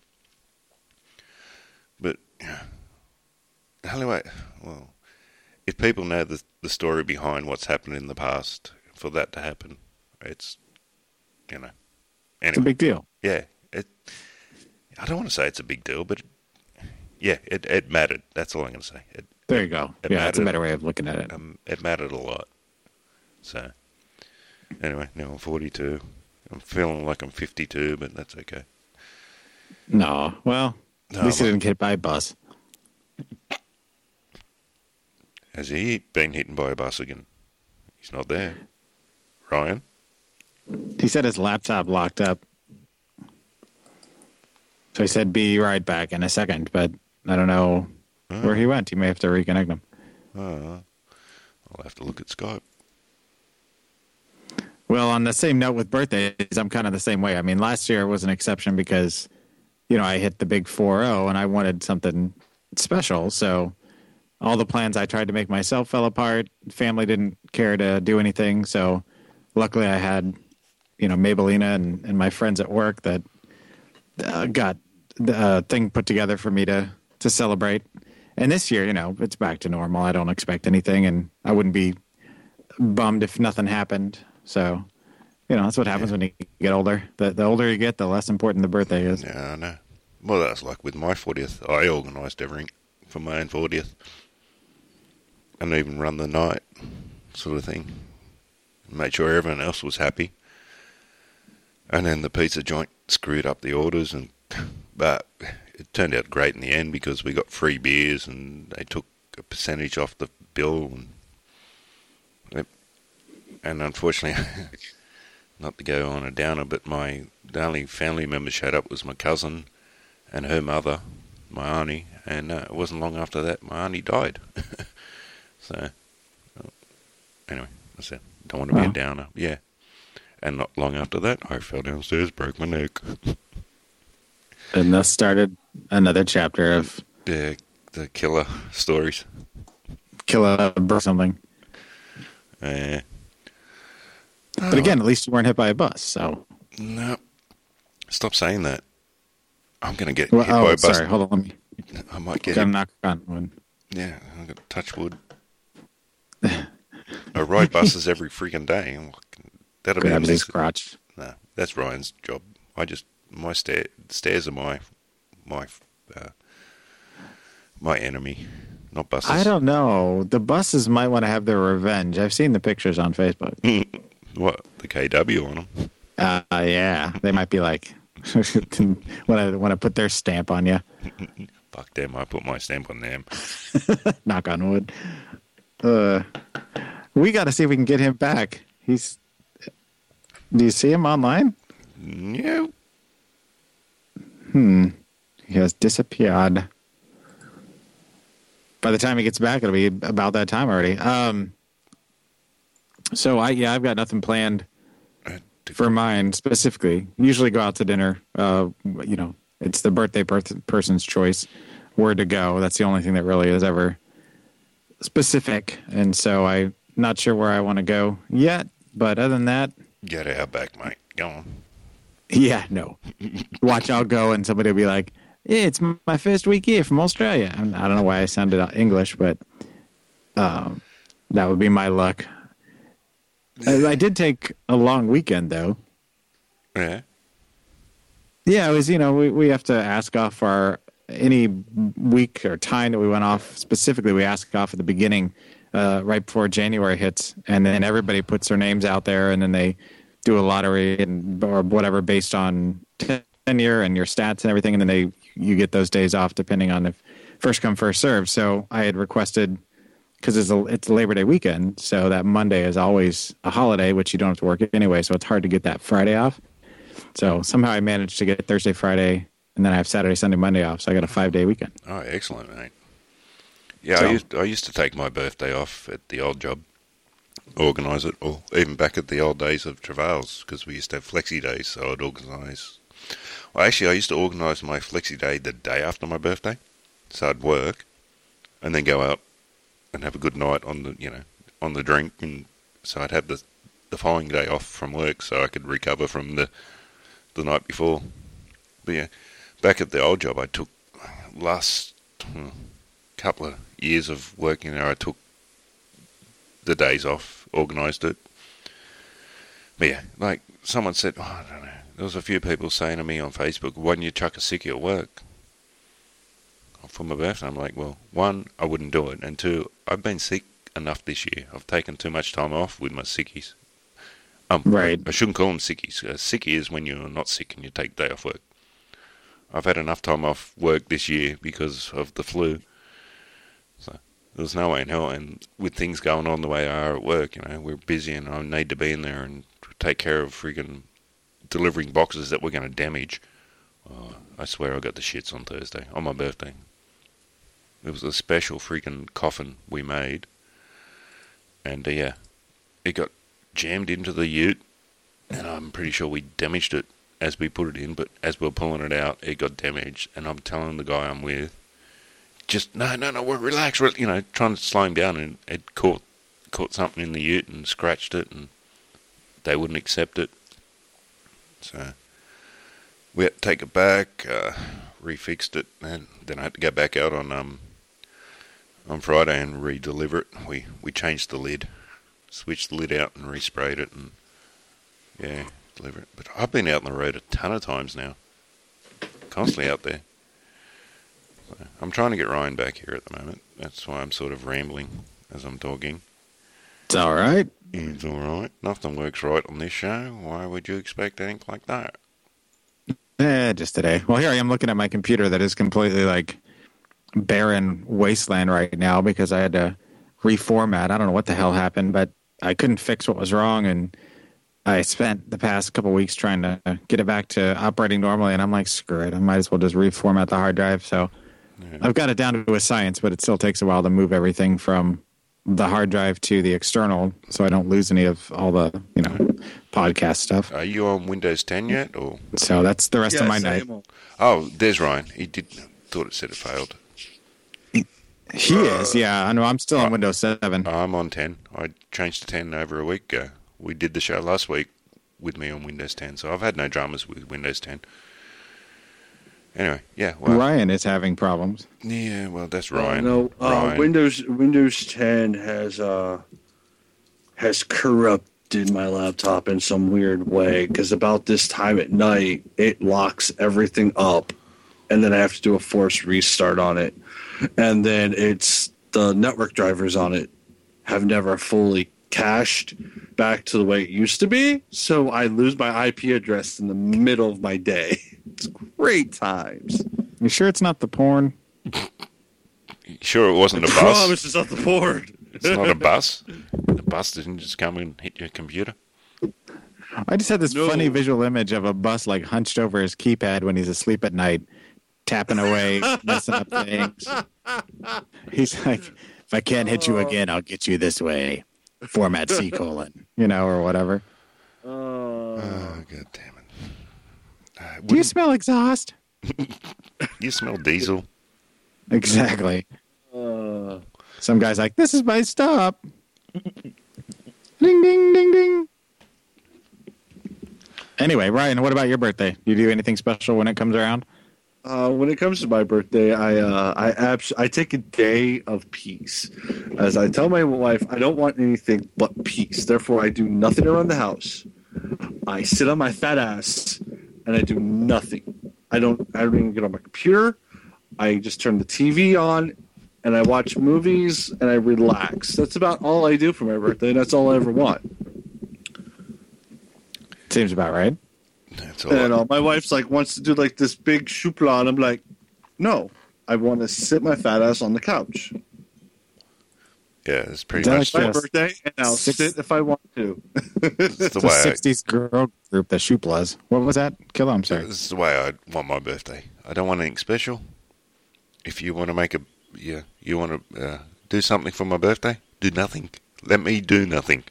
but anyway, well, if people know the the story behind what's happened in the past, for that to happen, it's you know. Anyway, It's a big deal. yeah, it. I don't want to say it's a big deal, but yeah, it it mattered. That's all I'm going to say. It There you go. It yeah, that's a better way of looking at it. um, it mattered a lot. So anyway, now I'm 42. I'm feeling like I'm 52, but that's okay. No, well, No, at least well- didn't get hit by a bus. Has he been hit by a bus again? He's not there. Ryan? He said his laptop locked up. So he said, "Be right back in a second, but I don't know where he went. You may have to reconnect him. Uh, I'll have to look at Skype. Well, on the same note with birthdays, I'm kind of the same way. I mean, last year was an exception because, you know, I hit the big 4 0 and I wanted something special. So all the plans I tried to make myself fell apart. Family didn't care to do anything. So luckily I had, you know, Mabelina and, and my friends at work that uh, got the uh, thing put together for me to, to celebrate. And this year, you know, it's back to normal. I don't expect anything and I wouldn't be bummed if nothing happened. So, you know, that's what happens when you get older. The, the older you get, the less important the birthday is. Yeah, I know. Well, that's like with my 40th. I organised everything for my own 40th. And even run the night, sort of thing. Made sure everyone else was happy. And then the pizza joint screwed up the orders, and but it turned out great in the end because we got free beers and they took a percentage off the bill. And, and unfortunately, not to go on a downer, but my the only family member showed up was my cousin and her mother, my auntie, and uh, it wasn't long after that my auntie died. so uh, anyway, that's it. Don't want to be a downer. Yeah. And not long after that, I fell downstairs, broke my neck. And thus started another chapter of the the killer stories. Killer or something. Uh, But again, at least you weren't hit by a bus. So, no, stop saying that. I'm gonna get well, hit by oh, a bus. sorry. Hold on. Let me I might get hit. knock on one. Yeah, I'm gonna touch wood. I ride buses every freaking day. That'll be his crotch. No, that's Ryan's job. I just my stair, stairs are my my uh, my enemy, not buses. I don't know. The buses might want to have their revenge. I've seen the pictures on Facebook. what the KW on them. Uh, yeah, they might be like want to want to put their stamp on you. Fuck them! I put my stamp on them. Knock on wood. Uh, we got to see if we can get him back. He's. Do you see him online? No, Hmm. He has disappeared. By the time he gets back, it'll be about that time already. Um. So I yeah I've got nothing planned for mine specifically. Usually go out to dinner. Uh, you know, it's the birthday per- person's choice where to go. That's the only thing that really is ever specific. And so I'm not sure where I want to go yet. But other than that, get Outback, mate. Go on. yeah, no. Watch, I'll go, and somebody will be like, yeah, "It's my first week here from Australia." And I don't know why I sounded English, but um, that would be my luck. I, I did take a long weekend, though. Yeah. Yeah, it was. You know, we we have to ask off our any week or time that we went off. Specifically, we ask off at the beginning, uh, right before January hits, and then everybody puts their names out there, and then they do a lottery and or whatever based on tenure and your stats and everything, and then they you get those days off depending on if first come first serve. So I had requested because it's a it's a Labor Day weekend, so that Monday is always a holiday, which you don't have to work anyway. So it's hard to get that Friday off. So somehow I managed to get Thursday, Friday, and then I have Saturday, Sunday, Monday off. So I got a five day weekend. Oh, excellent, mate. Yeah, So- I used I used to take my birthday off at the old job, organise it, or even back at the old days of Travails, because we used to have flexi days, so I'd organise. Actually, I used to organise my flexi day the day after my birthday, so I'd work, and then go out and have a good night on the you know on the drink, and so I'd have the the following day off from work, so I could recover from the the night before. But yeah, back at the old job, I took last hmm, couple of years of working there, I took the days off, organised it. But yeah, like someone said, oh, I don't know. There was a few people saying to me on Facebook, "Why didn't you chuck a sickie at work for my birthday?" I'm like, well, one, I wouldn't do it, and two, I've been sick enough this year. I've taken too much time off with my sickies. Um, Right. I, shouldn't call them sickies. A sickie is when you're not sick and you take day off work. I've had enough time off work this year because of the flu. So there's no way in hell. And with things going on the way they are at work, you know, we're busy and I need to be in there and take care of freaking delivering boxes that we're going to damage. Oh, I swear I got the shits on Thursday, on my birthday. It was a special freaking coffin we made. And uh, yeah, it got jammed into the ute. And I'm pretty sure we damaged it as we put it in, but as we're pulling it out, it got damaged. And I'm telling the guy I'm with, just no, no, no, we're relax, re-" you know, trying to slow him down, and it caught caught something in the ute and scratched it, and they wouldn't accept it. So we had to take it back, uh, refixed it, and then I had to go back out on um on Friday and re-deliver it. We we changed the lid, switched the lid out, and resprayed it, and yeah, deliver it. But I've been out on the road a ton of times now, constantly out there. So I'm trying to get Ryan back here at the moment. That's why I'm sort of rambling as I'm talking. It's all right. It's all right. Nothing works right on this show. Why would you expect anything like that? Eh, just today. Well, here I am looking at my computer that is completely like barren wasteland right now because I had to reformat. I don't know what the hell happened, but I couldn't fix what was wrong, and I spent the past couple weeks trying to get it back to operating normally. And I'm like, screw it, I might as well just reformat the hard drive. So I've got it down to a science, but it still takes a while to move everything from the hard drive to the external, so I don't lose any of all the you know podcast stuff. Are you on Windows 10 yet? Or So that's the rest of my Yes, night. am on- oh, there's Ryan. He did thought it said it failed. He is, yeah. I know. I'm still on uh, Windows 7. I'm on 10. I changed to 10 over a week ago. We did the show last week with me on Windows 10, so I've had no dramas with Windows 10. Anyway, yeah, well, Ryan is having problems. yeah, well, that's Ryan. no, uh, Ryan. Windows Windows 10 has uh has corrupted my laptop in some weird way because about this time at night it locks everything up, and then I have to do a forced restart on it, and then it's the network drivers on it have never fully cached back to the way it used to be, so I lose my IP address in the middle of my day. It's great times. You sure it's not the porn? Sure, it wasn't a I bus. promise it's not the board. It's not a bus. The bus didn't just come and hit your computer. I just had this No. funny visual image of a bus like hunched over his keypad when he's asleep at night, tapping away, messing up things. He's like, if I can't hit you oh. again, I'll get you this way. Format C colon, you know, or whatever. Oh, oh god damn it. Do you smell exhaust? you smell diesel. Exactly. Uh, Some guy's like, this is my stop. ding, ding, ding, ding. Anyway, Ryan, what about your birthday? Do you do anything special when it comes around? Uh, when it comes to my birthday, I uh, I abs- I take a day of peace, as I tell my wife I don't want anything but peace. Therefore, I do nothing around the house. I sit on my fat ass and I do nothing. I don't I don't even get on my computer. I just turn the TV on and I watch movies and I relax. That's about all I do for my birthday. And that's all I ever want. Seems about right. That's all. And I- uh, my wife's like wants to do like this big shoopla, and I'm like, no, I want to sit my fat ass on the couch. Yeah, it's pretty much my birthday, and I'll Six- sit if I want to. the The way. I, 60s girl group, the Shooplas. What was that? Kill I'm sorry. this is the way I want my birthday. I don't want anything special. If you want to make a, yeah, you want to uh, do something for my birthday, do nothing. Let me do nothing.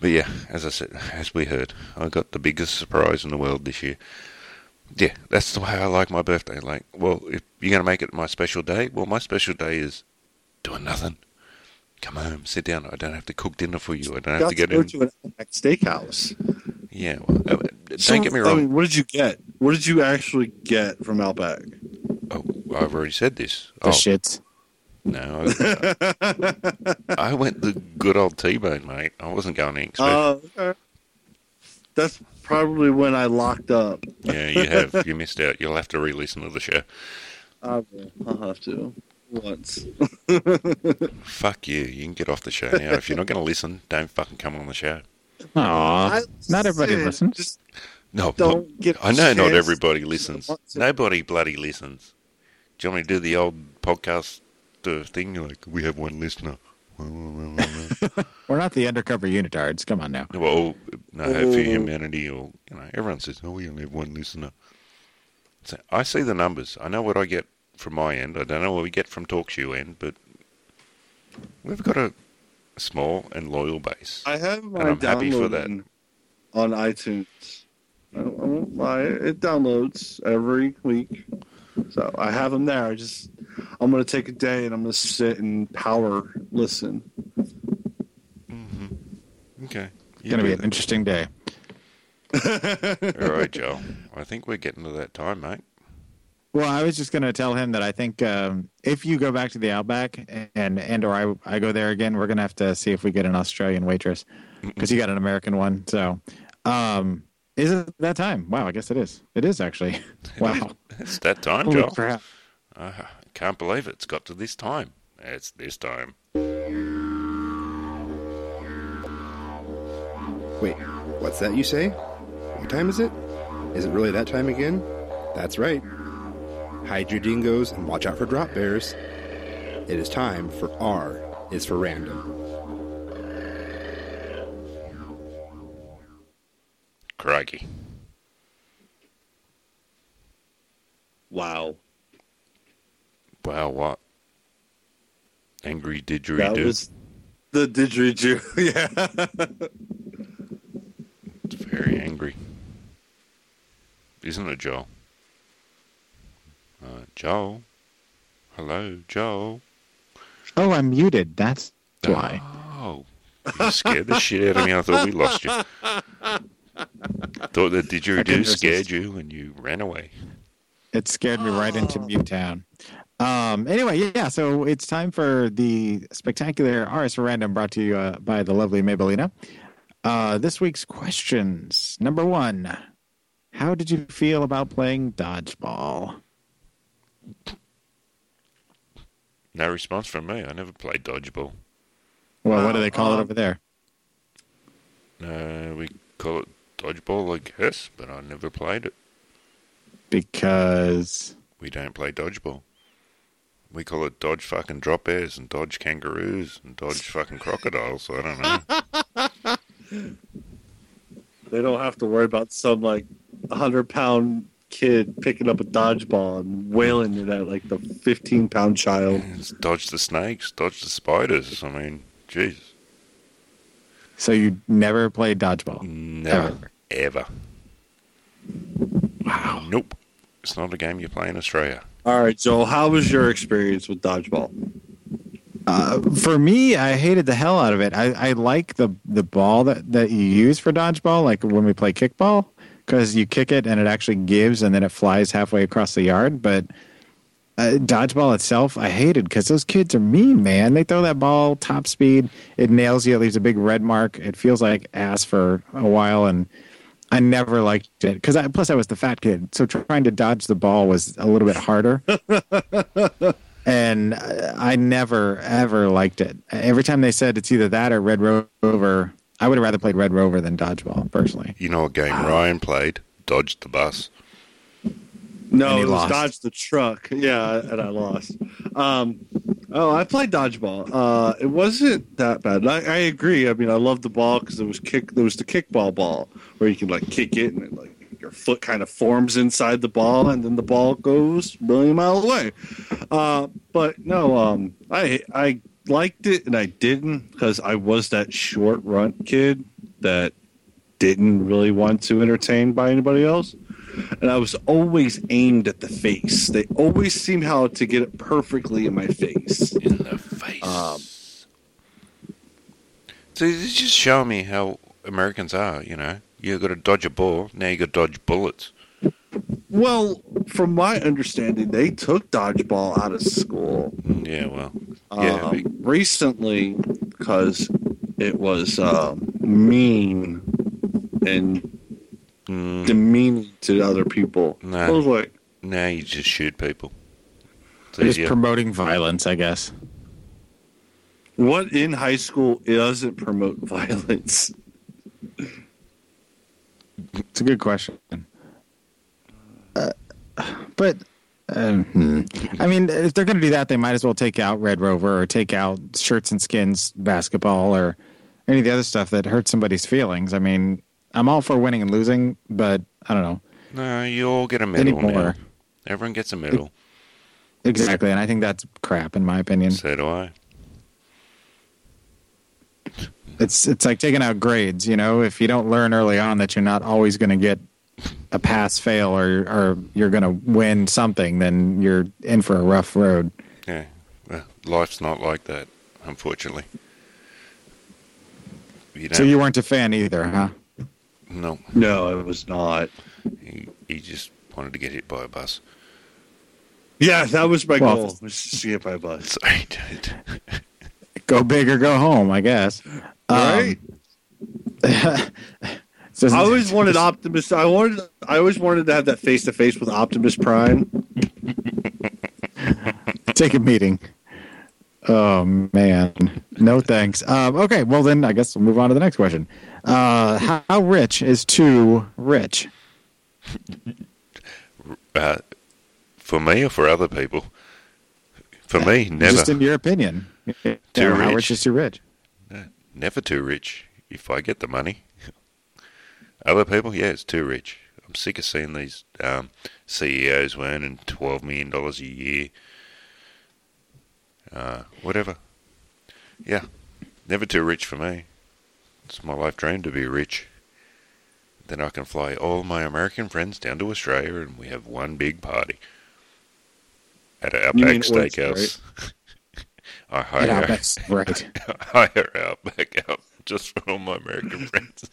But yeah, as I said, as we heard, I got the biggest surprise in the world this year. Yeah, that's the way I like my birthday. Like, well, if you're going to make it my special day, well, my special day is doing nothing. Come home, sit down. I don't have to cook dinner for you. I don't have Got to to get go in. to an Outback steakhouse. Yeah, well, uh, don't So, get me I wrong. mean, what did you get? What did you actually get from Outback? Oh, I've already said this. The oh, shits. no. I, I went the good old T-bone, mate. I wasn't going anything special. Uh, okay. That's probably when I locked up. yeah, you have. You missed out. You'll have to re-listen to the show. I will. I'll have to once. Fuck you. You can get off the show now. If you're not going to listen, don't fucking come on the show. Aw. I Not everybody said, listens. Just No, Don't not- get I know not everybody listens. Nobody bloody listens. Do you want me to do the old podcast uh, thing? Like, we have one listener. We're not the undercover unitards. Come on now. well, no hope for Oh. humanity, or you know, everyone says, "Oh, we only have one listener." So I see the numbers. I know what I get from my end. I don't know what we get from TalkShoe end, but we've got a, a small and loyal base. I have And my I'm happy for that. on iTunes. I won't lie, it downloads every week, so I have them there. I just I'm gonna take a day and I'm gonna sit and power listen. Mm-hmm. Okay, It's going to be an interesting day. all right, Joe. I think we're getting to that time, mate. Well, I was just going to tell him that I think um, if you go back to the Outback and and or I I go there again, we're going to have to see if we get an Australian waitress because you got an American one. So, um, is it that time? Wow, I guess it is. It is actually. Wow. It's that time, Holy Joe. crap. I can't believe it. It's got to this time. It's this time. Wait, what's that you say? What time is it? Is it really that time again? That's right. Hide your dingoes and watch out for drop bears. It is time for R is for random. Crikey. Wow. Wow, what? Angry didgeridoo. That didgeridoo. was the didgeridoo. yeah. It's very angry. Isn't it, Joel? Uh, Joel? Hello, Joel? Oh, I'm muted. That's why. Oh, you scared the shit out of me. I thought we lost you. Thought the didgeridoo resist. scared you and you ran away. It scared me right into Mute Town. Um, anyway, yeah, so it's time for the spectacular RS for Random brought to you uh, by the lovely Mabelina. Uh, this week's questions. Number one How did you feel about playing dodgeball? No response from me. I never played dodgeball. Well, what do they call it um, over there? Uh, we call it dodgeball, I guess, but I never played it. Because. We don't play dodgeball. We call it dodge fucking drop bears and dodge kangaroos and dodge fucking crocodiles. I don't know. They don't have to worry about some like hundred pound kid picking up a dodgeball and wailing it at like the fifteen pound child. Dodge the snakes, dodge the spiders. I mean, jeez. So you never played dodgeball? Never. Ever. Wow. Nope. It's not a game you play in Australia. All right, Joel, how was your experience with dodgeball? Uh, for me, I hated the hell out of it. I, I like the the ball that, that you use for dodgeball, like when we play kickball, because you kick it and it actually gives and then it flies halfway across the yard. But uh, dodgeball itself, I hated because those kids are mean, man. They throw that ball top speed, it nails you, it leaves a big red mark. It feels like ass for a while, and I never liked it because I, plus I was the fat kid, so trying to dodge the ball was a little bit harder. and I never ever liked it. Every time they said it's either that or Red Rover, I would have rather played Red Rover than dodgeball personally. You know what game Ryan played? Dodged the bus. No, he it was lost. dodge the truck. Yeah, and I lost. Um, oh, I played dodgeball. Uh, it wasn't that bad. I, I agree. I mean, I loved the ball because it was kick. There was the kickball ball where you can like kick it and it, like your foot kind of forms inside the ball and then the ball goes a million miles away. Uh, but no, um, I I liked it and I didn't because I was that short runt kid that didn't really want to entertain by anybody else and I was always aimed at the face. They always seem how to get it perfectly in my face. In the face. Um, So this just show me how Americans are, you know. You got to dodge a ball, now you got to dodge bullets. Well, from my understanding, they took dodgeball out of school Yeah, well, yeah, um, recently because it was um, mean and mm, demeaning to other people. Nah. I was like, now you just shoot people. It's Just easier. promoting violence, I guess. what in high school doesn't promote violence? It's a good question. Uh, but hmm. I mean, if they're going to do that, they might as well take out Red Rover or take out shirts and skins basketball or any of the other stuff that hurts somebody's feelings. I mean, I'm all for winning and losing, but I don't know. No, you all get a medal now. Anymore. Everyone gets a medal. Exactly, and I think that's crap, in my opinion. So do I. It's it's like taking out grades. You know, if you don't learn early on that you're not always going to get a pass, fail, or or you're going to win something, then you're in for a rough road. Yeah. Well, life's not like that, unfortunately. You So you weren't a fan either, huh? No, No, it was not. he, he just wanted to get hit by a bus. Yeah, that was my Well, goal. Was to see it by bus. Sorry, dude. Go big or go home, I guess. Right? Um, So- I always wanted Optimus. I wanted. I always wanted to have that face to face with Optimus Prime. take a meeting. Oh man, no thanks. Um, okay, well then I guess we'll move on to the next question. Uh, how, how rich is too rich? Uh, for me or for other people? For me, never. Just in your opinion, Too Yeah, How rich. rich is too rich? Never too rich if I get the money. Other people, yeah, it's too rich. I'm sick of seeing these um, CEOs earning $12 million a year. Uh, whatever. Yeah, never too rich for me. It's my life dream to be rich. Then I can fly all my American friends down to Australia and we have one big party at an Outback Oyster, Steakhouse. I hire, At Outback's, right. hire Outback out just for all my American friends.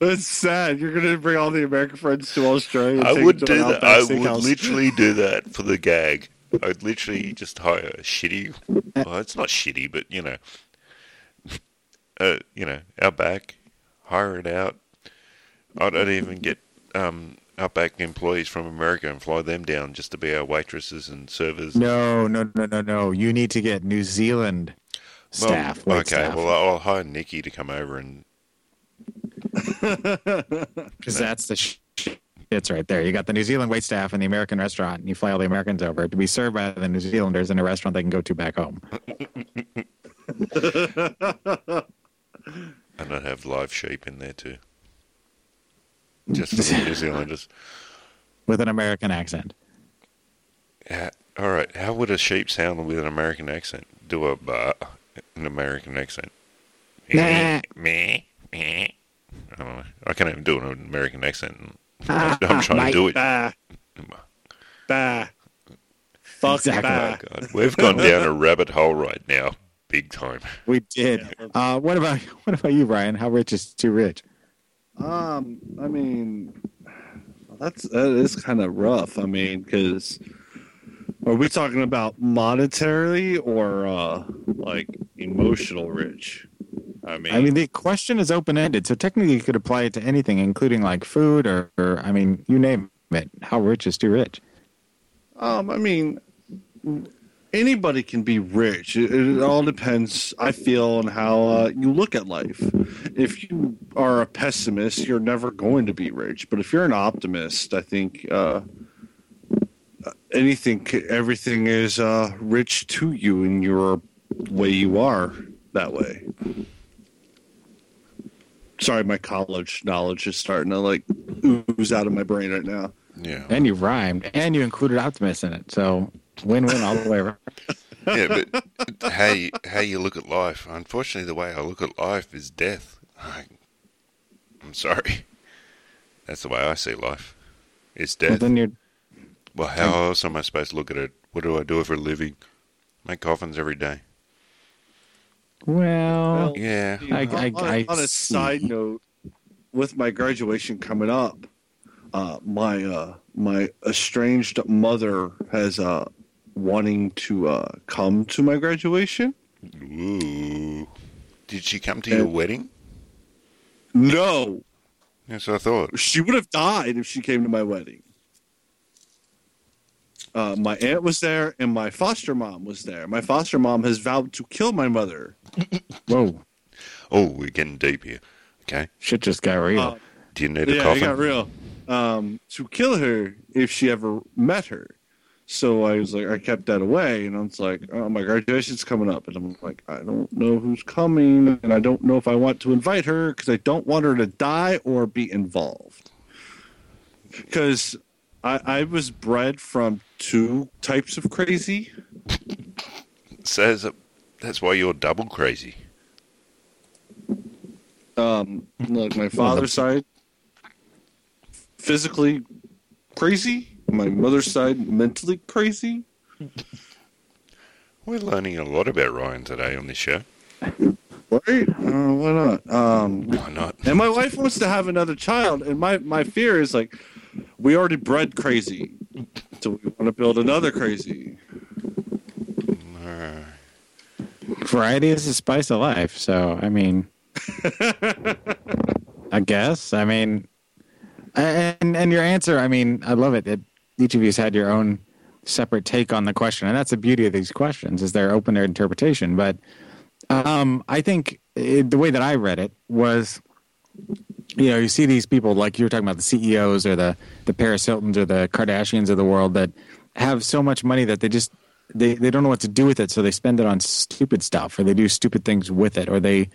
It's sad. You're going to bring all the American friends to Australia. I would do that. I would Steakhouse. literally do that for the gag. I'd literally just hire a shitty. Well, it's not shitty, but you know, uh, you know, Outback, hire it out. I don't even get um, Outback employees from America and fly them down just to be our waitresses and servers. No, no, no, no, no. You need to get New Zealand staff. wait okay, staff. well, I'll hire Nikki to come over and because that's the sh- it's right there. You got the New Zealand wait staff and the American restaurant, and you fly all the Americans over to be served by the New Zealanders in a restaurant they can go to back home. and I'd have live sheep in there too, just for the New Zealanders. with an American accent. Yeah, all right. How would a sheep sound with an American accent? Do a bah, an American accent. Nah. Meh, meh. I. I can't even do an American accent. I'm, I'm trying to do it. Bah. Bah. Fuck Exactly. bah. Oh, God. We've gone down a rabbit hole right now, big time. We did. Uh, what about what about you, Ryan? How rich is too rich? Um, I mean, that's that is kind of rough. I mean, because are we talking about monetarily or uh like emotional rich? I mean, I mean, the question is open ended, so technically you could apply it to anything, including like food or, or I mean, you name it. How rich is too rich? Um, I mean, anybody can be rich. It, it all depends, I feel, on how uh, you look at life. If you are a pessimist, you're never going to be rich. But if you're an optimist, I think uh, anything, everything is uh, rich to you in your way you are that way. Sorry, my college knowledge is starting to like ooze out of my brain right now. Yeah. And you rhymed, and you included Optimus in it, so win-win all the way around. Yeah, but how you, how you look at life. Unfortunately, the way I look at life is death. I, I'm sorry. That's the way I see life. It's Well, death. then you're Well, how else am I supposed to look at it? What do I do for a living? Make coffins every day. Well. Yeah. I- I- on, I on a side note, with my graduation coming up, uh, my uh, my estranged mother has uh, wanting to uh, come to my graduation. Ooh. Did she come to your Uh, wedding? No, Yes, I thought. she would have died if she came to my wedding. Uh, my aunt was there, and my foster mom was there. My foster mom has vowed to kill my mother. Whoa, Oh, we're getting deep here. Okay. shit just got real. Uh, Do you need a yeah, coffin? it got real. Um, to kill her if she ever met her. So I was like, I kept that away, and I was like, oh, my graduation's coming up, and I'm like, I don't know who's coming, and I don't know if I want to invite her because I don't want her to die or be involved. Because I, I was bred from two types of crazy. Says that that's why you're double crazy. Um, like my father's side, physically crazy. My mother's side, mentally crazy. We're learning a lot about Ryan today on this show. Right? Uh, why not? Um, Why not? and my wife wants to have another child, and my my fear is like, we already bred crazy, so we want to build another crazy. Uh, Variety is the spice of life. So, I mean, I guess. I mean, and and your answer. I mean, I love it. it each of you's had your own separate take on the question, and that's the beauty of these questions is they're open to interpretation. But um, I think it, the way that I read it was, you know, you see these people like you were talking about the CEOs or the the Paris Hiltons or the Kardashians of the world that have so much money that they just they, they don't know what to do with it, so they spend it on stupid stuff or they do stupid things with it or they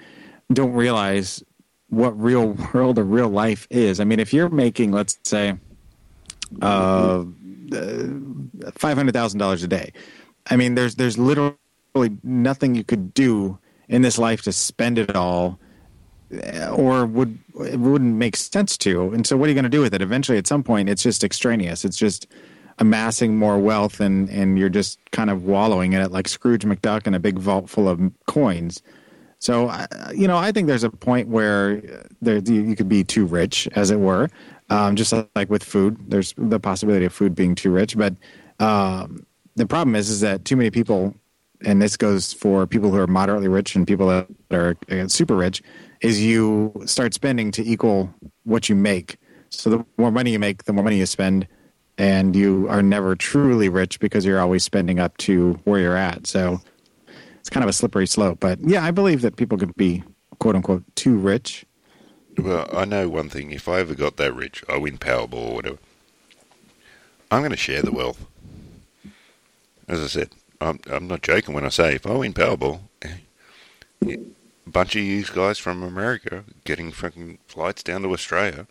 don't realize what real world or real life is. I mean, if you're making, let's say, uh, five hundred thousand dollars a day, I mean, there's there's literally nothing you could do in this life to spend it all, eh, or would it wouldn't make sense to. And so, what are you going to do with it? Eventually, at some point, it's just extraneous. It's just amassing more wealth, and and you're just kind of wallowing in it like Scrooge McDuck in a big vault full of coins. So, I- you know, I think there's a point where there you you could be too rich, as it were. Um, just like with food, there's the possibility of food being too rich. But um, the problem is, is that too many people, and this goes for people who are moderately rich and people that are uh, super rich, is you start spending to equal what you make. So the more money you make, the more money you spend, and you are never truly rich because you're always spending up to where you're at. So it's kind of a slippery slope. But yeah, I believe that people could be quote unquote too rich. Well, I know one thing. If I ever got that rich, I win Powerball or whatever. I'm going to share the wealth. As I said, I'm, I'm not joking when I say if I win Powerball, eh, a bunch of you guys from America getting fucking flights down to Australia,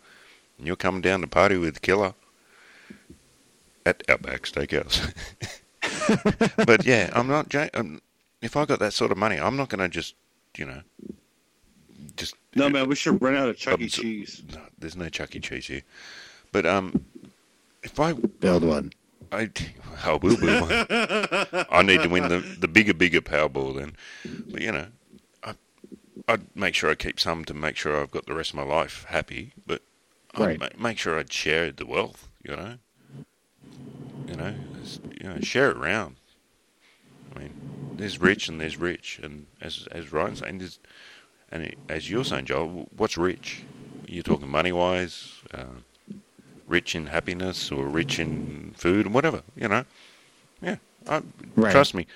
and you're coming down to party with Killa at Outback Steakhouse. but yeah, I'm not. jo- Um, if I got that sort of money, I'm not going to just, you know, just No, man, we should run out of Chuck E. Abs- Cheese. no, there's no Chuck E. Cheese here. But um, if I Build one. I, I will build one. I need to win the the bigger, bigger Powerball then. But you know, I I'd make sure I keep some to make sure I've got the rest of my life happy. But I'd ma- make sure I'd share the wealth. You know, you know, you know, share it around. I mean, there's rich and there's rich, and as as Ryan's saying, there's and as you're saying, Joel, what's rich? You're talking money wise, uh, rich in happiness, or rich in food, and whatever. You know, yeah. I, Right. Trust me,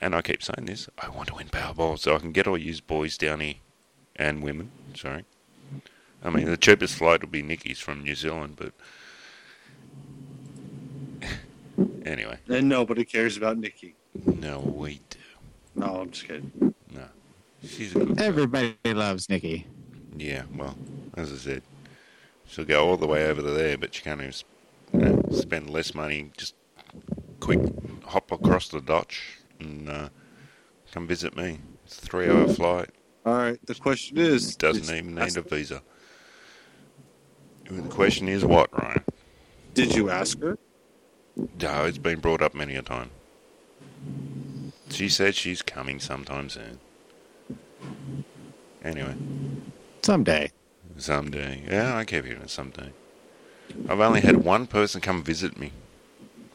and I keep saying this. I want to win Powerball so I can get all you boys down here, and women. Sorry. I mean, the cheapest flight will be Nikki's from New Zealand, but anyway, And nobody cares about Nikki. no, we do. No, I'm just kidding. No, she's a good girl. Everybody loves Nikki. Yeah, well, as I said, she'll go all the way over to there, but she can't even you know, spend less money. Just quick hop across the Dutch and uh, come visit me. It's a three-hour flight. All right. The question is, Doesn't is- even need a visa. The question is what, Ryan? Did you ask her? No, it's been brought up many a time. She said she's coming sometime soon. Anyway. Someday. Someday. Yeah, I keep hearing someday. I've only had one person come visit me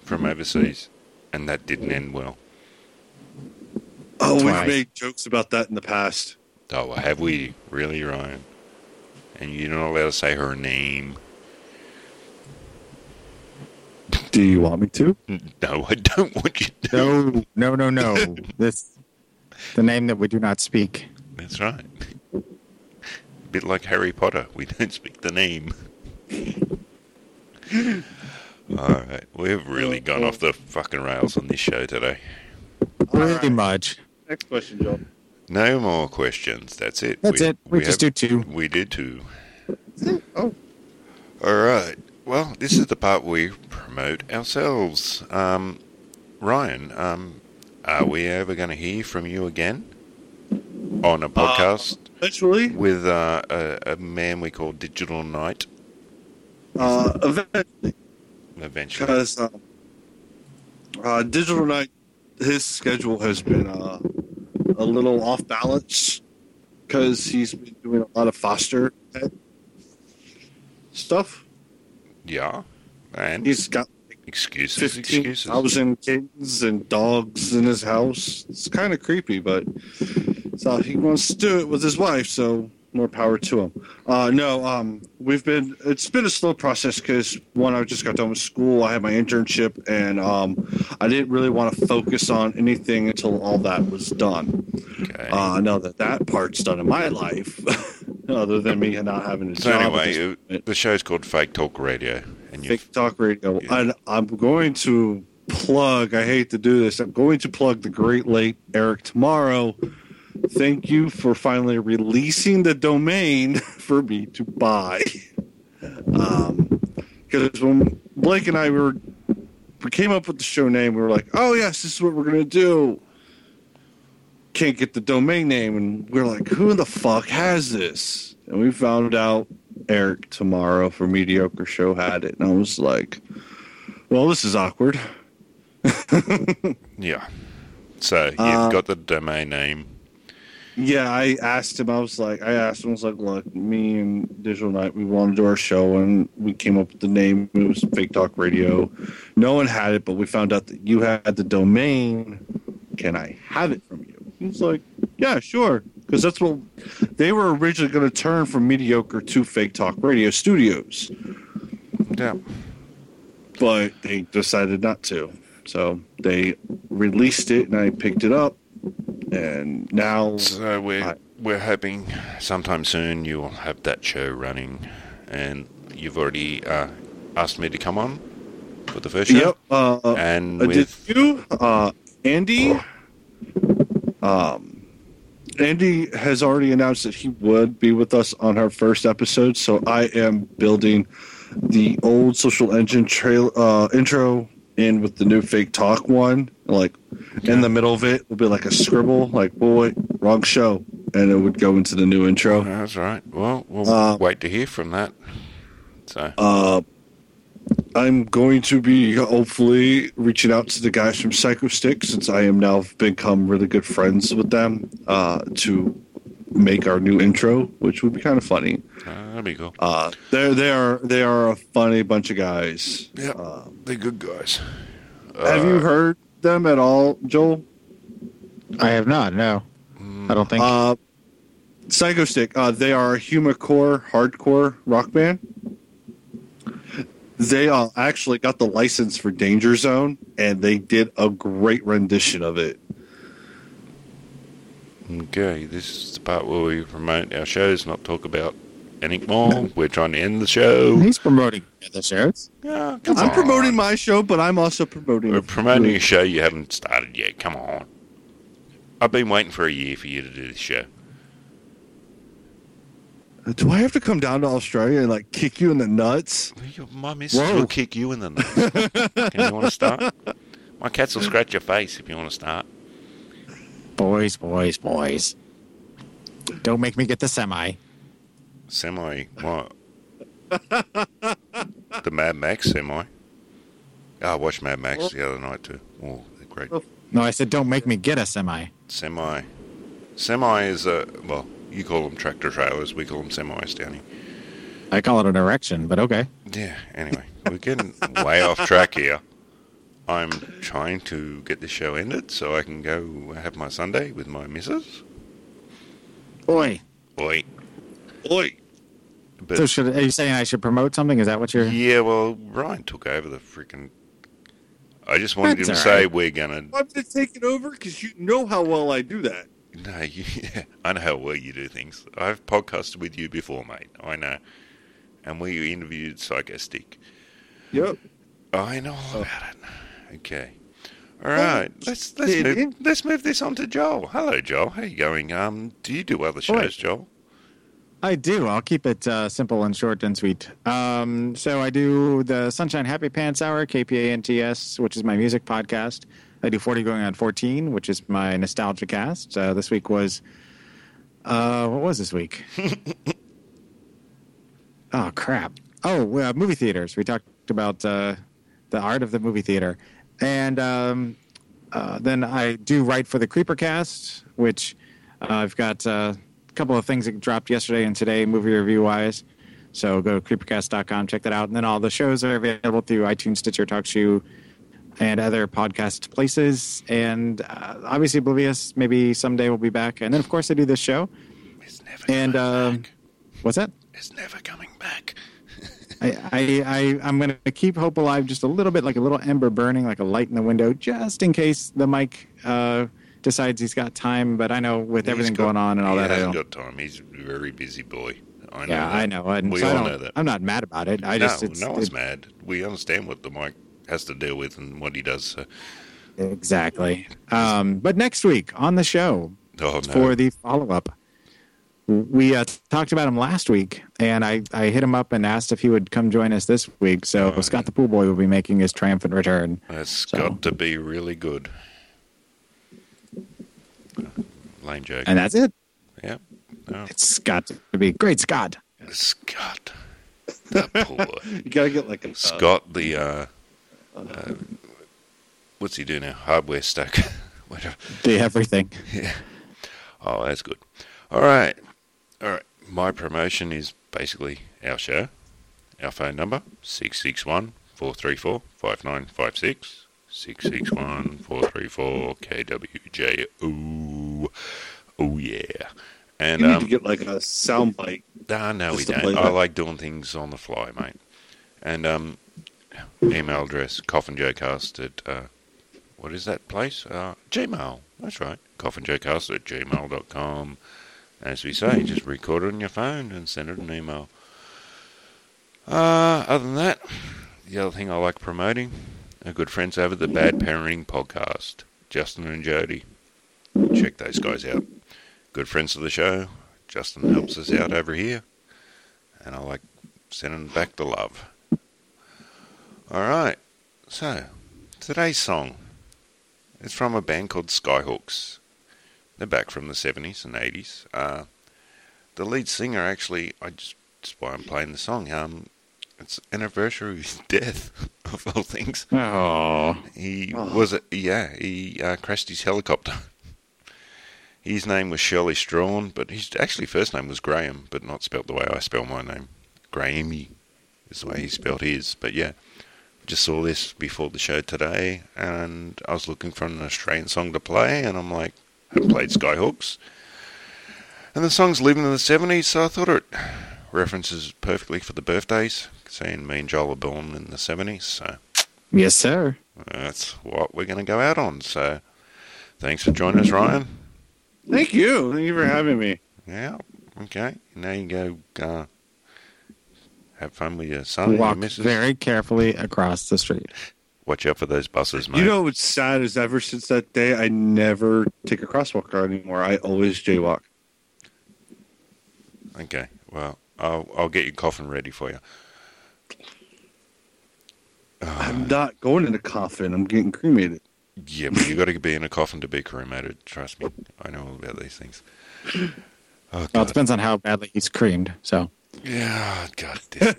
from overseas, and that didn't end well. Oh, Twice. we've made jokes about that in the past. Oh, have we? Really, Ryan? And you're not allowed to say her name. Do you want me to? No, I don't want you to. No, no, no, no. this the name that we do not speak. That's right. A bit like Harry Potter. We don't speak the name. All right. We've really gone off the fucking rails on this show today. Pretty much. Next question, John. No more questions. That's it. That's it. We just have- do two. We did two. Oh. All right. Well, this is the part we promote ourselves. Um, Ryan, um, are we ever going to hear from you again on a podcast Eventually, with uh, a, a man we call Digital Knight? uh, eventually, Eventually. because uh, uh, Digital Knight, his schedule has been uh, a little off balance because he's been doing a lot of foster stuff. Yeah. And He's got excuses, fifteen excuses. thousand kittens and dogs in his house. It's kind of creepy, but so he wants to do it with his wife. So more power to them. Uh, no, um, we've been. It's been a slow process because one, I just got done with school. I had my internship, and um, I didn't really want to focus on anything until all that was done. Okay. Uh, now that that part's done in my life, other than me not having a so job. at anyway, point. the show's called Fake Talk Radio, and you Fake Talk Radio. Yeah. And I'm going to plug, I hate to do this, I'm going to plug the great late Eric tomorrow. Thank you for finally releasing the domain for me to buy. Um, because when Blake and I were, we came up with the show name, we were like, oh, yes, this is what we're going to do. Can't get the domain name. And we're like, who in the fuck has this? And we found out Eric tomorrow for Mediocre Show had it. And I was like, well, this is awkward. yeah. So you've Uh, got the domain name. Yeah, I asked him. I was like, I asked him. I was like, look, me and Digital Night, we wanted to do our show, and we came up with the name. It was Fake Talk Radio. No one had it, but we found out that you had the domain. Can I have it from you? He was like, yeah, sure, because that's what they were originally going to turn from mediocre to Fake Talk Radio Studios, Yeah. but they decided not to. So they released it, and I picked it up, and now So we're I- we're hoping sometime soon you'll have that show running, and you've already uh, asked me to come on for the first show. Yep. Uh, And uh, did with you, uh, Andy? Um, Andy has already announced that he would be with us on our first episode. So I am building the old social engine trail uh, intro in with the new fake talk one. Like in the middle of it would be like a scribble, like boy, wrong show, and it would go into the new intro. that's right. Well, we'll Uh, wait to hear from that. So Uh, I'm going to be hopefully reaching out to the guys from Psychostick since I am now become really good friends with them uh, to make our new intro, which would be kind of funny. Uh, that'd be cool. Uh, they're they are they are a funny bunch of guys. Yeah, Uh, they're good guys. have you Uh, heard them at all, Joel? I have not. No, I don't think. Uh, Psychostick. Uh, they are a humorcore hardcore rock band. They uh, actually got the license for Danger Zone, and they did a great rendition of it. Okay, this is the part where we promote our shows, not talk about anything more. We're trying to end the show. He's promoting the shows. Yeah, come I'm on. promoting my show, but I'm also promoting. We're promoting a show you haven't started yet. Come on. I've been waiting for a year for you to do this show. Uh, do I have to come down to Australia and like kick you in the nuts? Your- My missus will kick you in the nuts. Can you want to start? My cats will scratch your face if you want to start. Boys, boys, boys. Don't make me get the semi. Semi, what? the Mad Max semi. Oh, I watched Mad Max the other night too. Oh, they're great. No, I said don't make me get a semi. Semi. Semi is a, well, you call them tractor trailers. We call them semis down here. I call it an erection, but okay. Yeah, anyway, we're getting way off track here. I'm trying to get the show ended so I can go have my Sunday with my missus. Boy. Oi. Oi. But, So should are you saying I should promote something? Is that what you're? yeah, well, Ryan took over the freaking. I just wanted That's him to all say right. we're gonna. I'm going to take it over because you know how well I do that. No, you, I know how well you do things. I've podcasted with you before, mate. I know, and we interviewed Psychostick. Yep. I know all about it. Okay. All right. Let's let's move, let's move this on to Joel. Hello, Joel. How you going? Um, do you do other shows, Right. Joel? I do. I'll keep it uh, simple and short and sweet. Um, so I do the Sunshine Happy Pants Hour, KPANTS, which is my music podcast. I do 40 going on 14, which is my nostalgia cast. Uh, this week was, uh, what was this week? oh, crap. Oh, uh, movie theaters. We talked about uh, the art of the movie theater. And um, uh, then I do write for the Creepercast, which uh, I've got uh, couple of things that dropped yesterday and today, movie review wise. So go to creepercast.com, check that out. And then all the shows are available through iTunes, Stitcher, TalkShoe, and other podcast places. And uh, obviously, Oblivious, maybe someday we'll be back. And then, of course, I do this show. It's never and uh, what's that? It's never coming back. I, I, I, I'm going to keep hope alive just a little bit, like a little ember burning, like a light in the window, just in case the mic uh, decides he's got time. But I know with He's everything got- going on and all he that, I hasn't got time. He's a very busy boy. I know yeah, that. I know. And we so all know that. I'm not mad about it. I no, just it's, no one's it- mad. We understand what the mic has to deal with and what he does. So. exactly. Um, but next week on the show Oh, no. for the follow up, we uh, talked about him last week, and I, I hit him up and asked if he would come join us this week. So Oh, Scott the Pool Boy will be making his triumphant return. That's So- got to be really good. Lame joke. And that's it. Yeah. No. It's got to be great, Scott. Scott. That poor. You gotta get like a Scott, the. Uh, uh, what's he do now? Hardware stack. Whatever. The everything. Yeah. Oh, that's good. All right. All right. My promotion is basically our show. Our phone number 661 434 5956. 661 434 KWJ. Oh, yeah. And You need um, to get like a sound bite. Nah, no, we don't. I like doing things on the fly, mate. And um, email address coffinjocast at uh, what is that place? Uh, Gmail. That's right. Coffinjocast at gmail.com. As we say, just record it on your phone and send it an email. Uh, other than that, the other thing I like promoting, our good friends over the Bad Parenting Podcast, Justin and Jody. Check those guys out. Good friends of the show. Justin helps us out over here. And I like sending back the love. Alright, so today's song is from a band called Skyhooks. They're back from the 70s and 80s. Uh, the lead singer actually, I just, that's why I'm playing the song. Um, it's anniversary of his death, of all things. Oh. He was, a, yeah, he uh, crashed his helicopter. His name was Shirley Strachan, but his actually first name was Graham, but not spelt the way I spell my name. Grahammy is the way he spelled his. But yeah, just saw this before the show today, and I was looking for an Australian song to play, and I'm like, I played Skyhooks. And the song's living in the 70s, so I thought it references perfectly for the birthdays, saying me and Joel were born in the 70s, so Yes, sir. that's what we're going to go out on. So thanks for joining us, Ryan. Thank you. Thank you for having me. Yeah, okay. Now you go uh, have fun with your son and your Walk very carefully across the street. Watch out for those buses, mate. You know what's sad is ever since that day, I never take a crosswalk car anymore. I always jaywalk. Okay, well, I'll, I'll get your coffin ready for you. I'm not going in a coffin. I'm getting cremated. Yeah, but you got to be in a coffin to be cremated. Trust me, I know all about these things. Oh, Well, it depends on how badly he's creamed. So Yeah, God damn.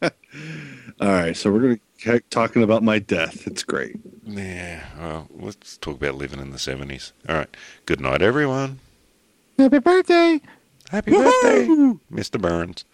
All right, so we're going to keep talking about my death. It's great. Yeah, well, let's talk about living in the 70s. All right, good night, everyone. happy birthday. Happy birthday, Mr. Burns.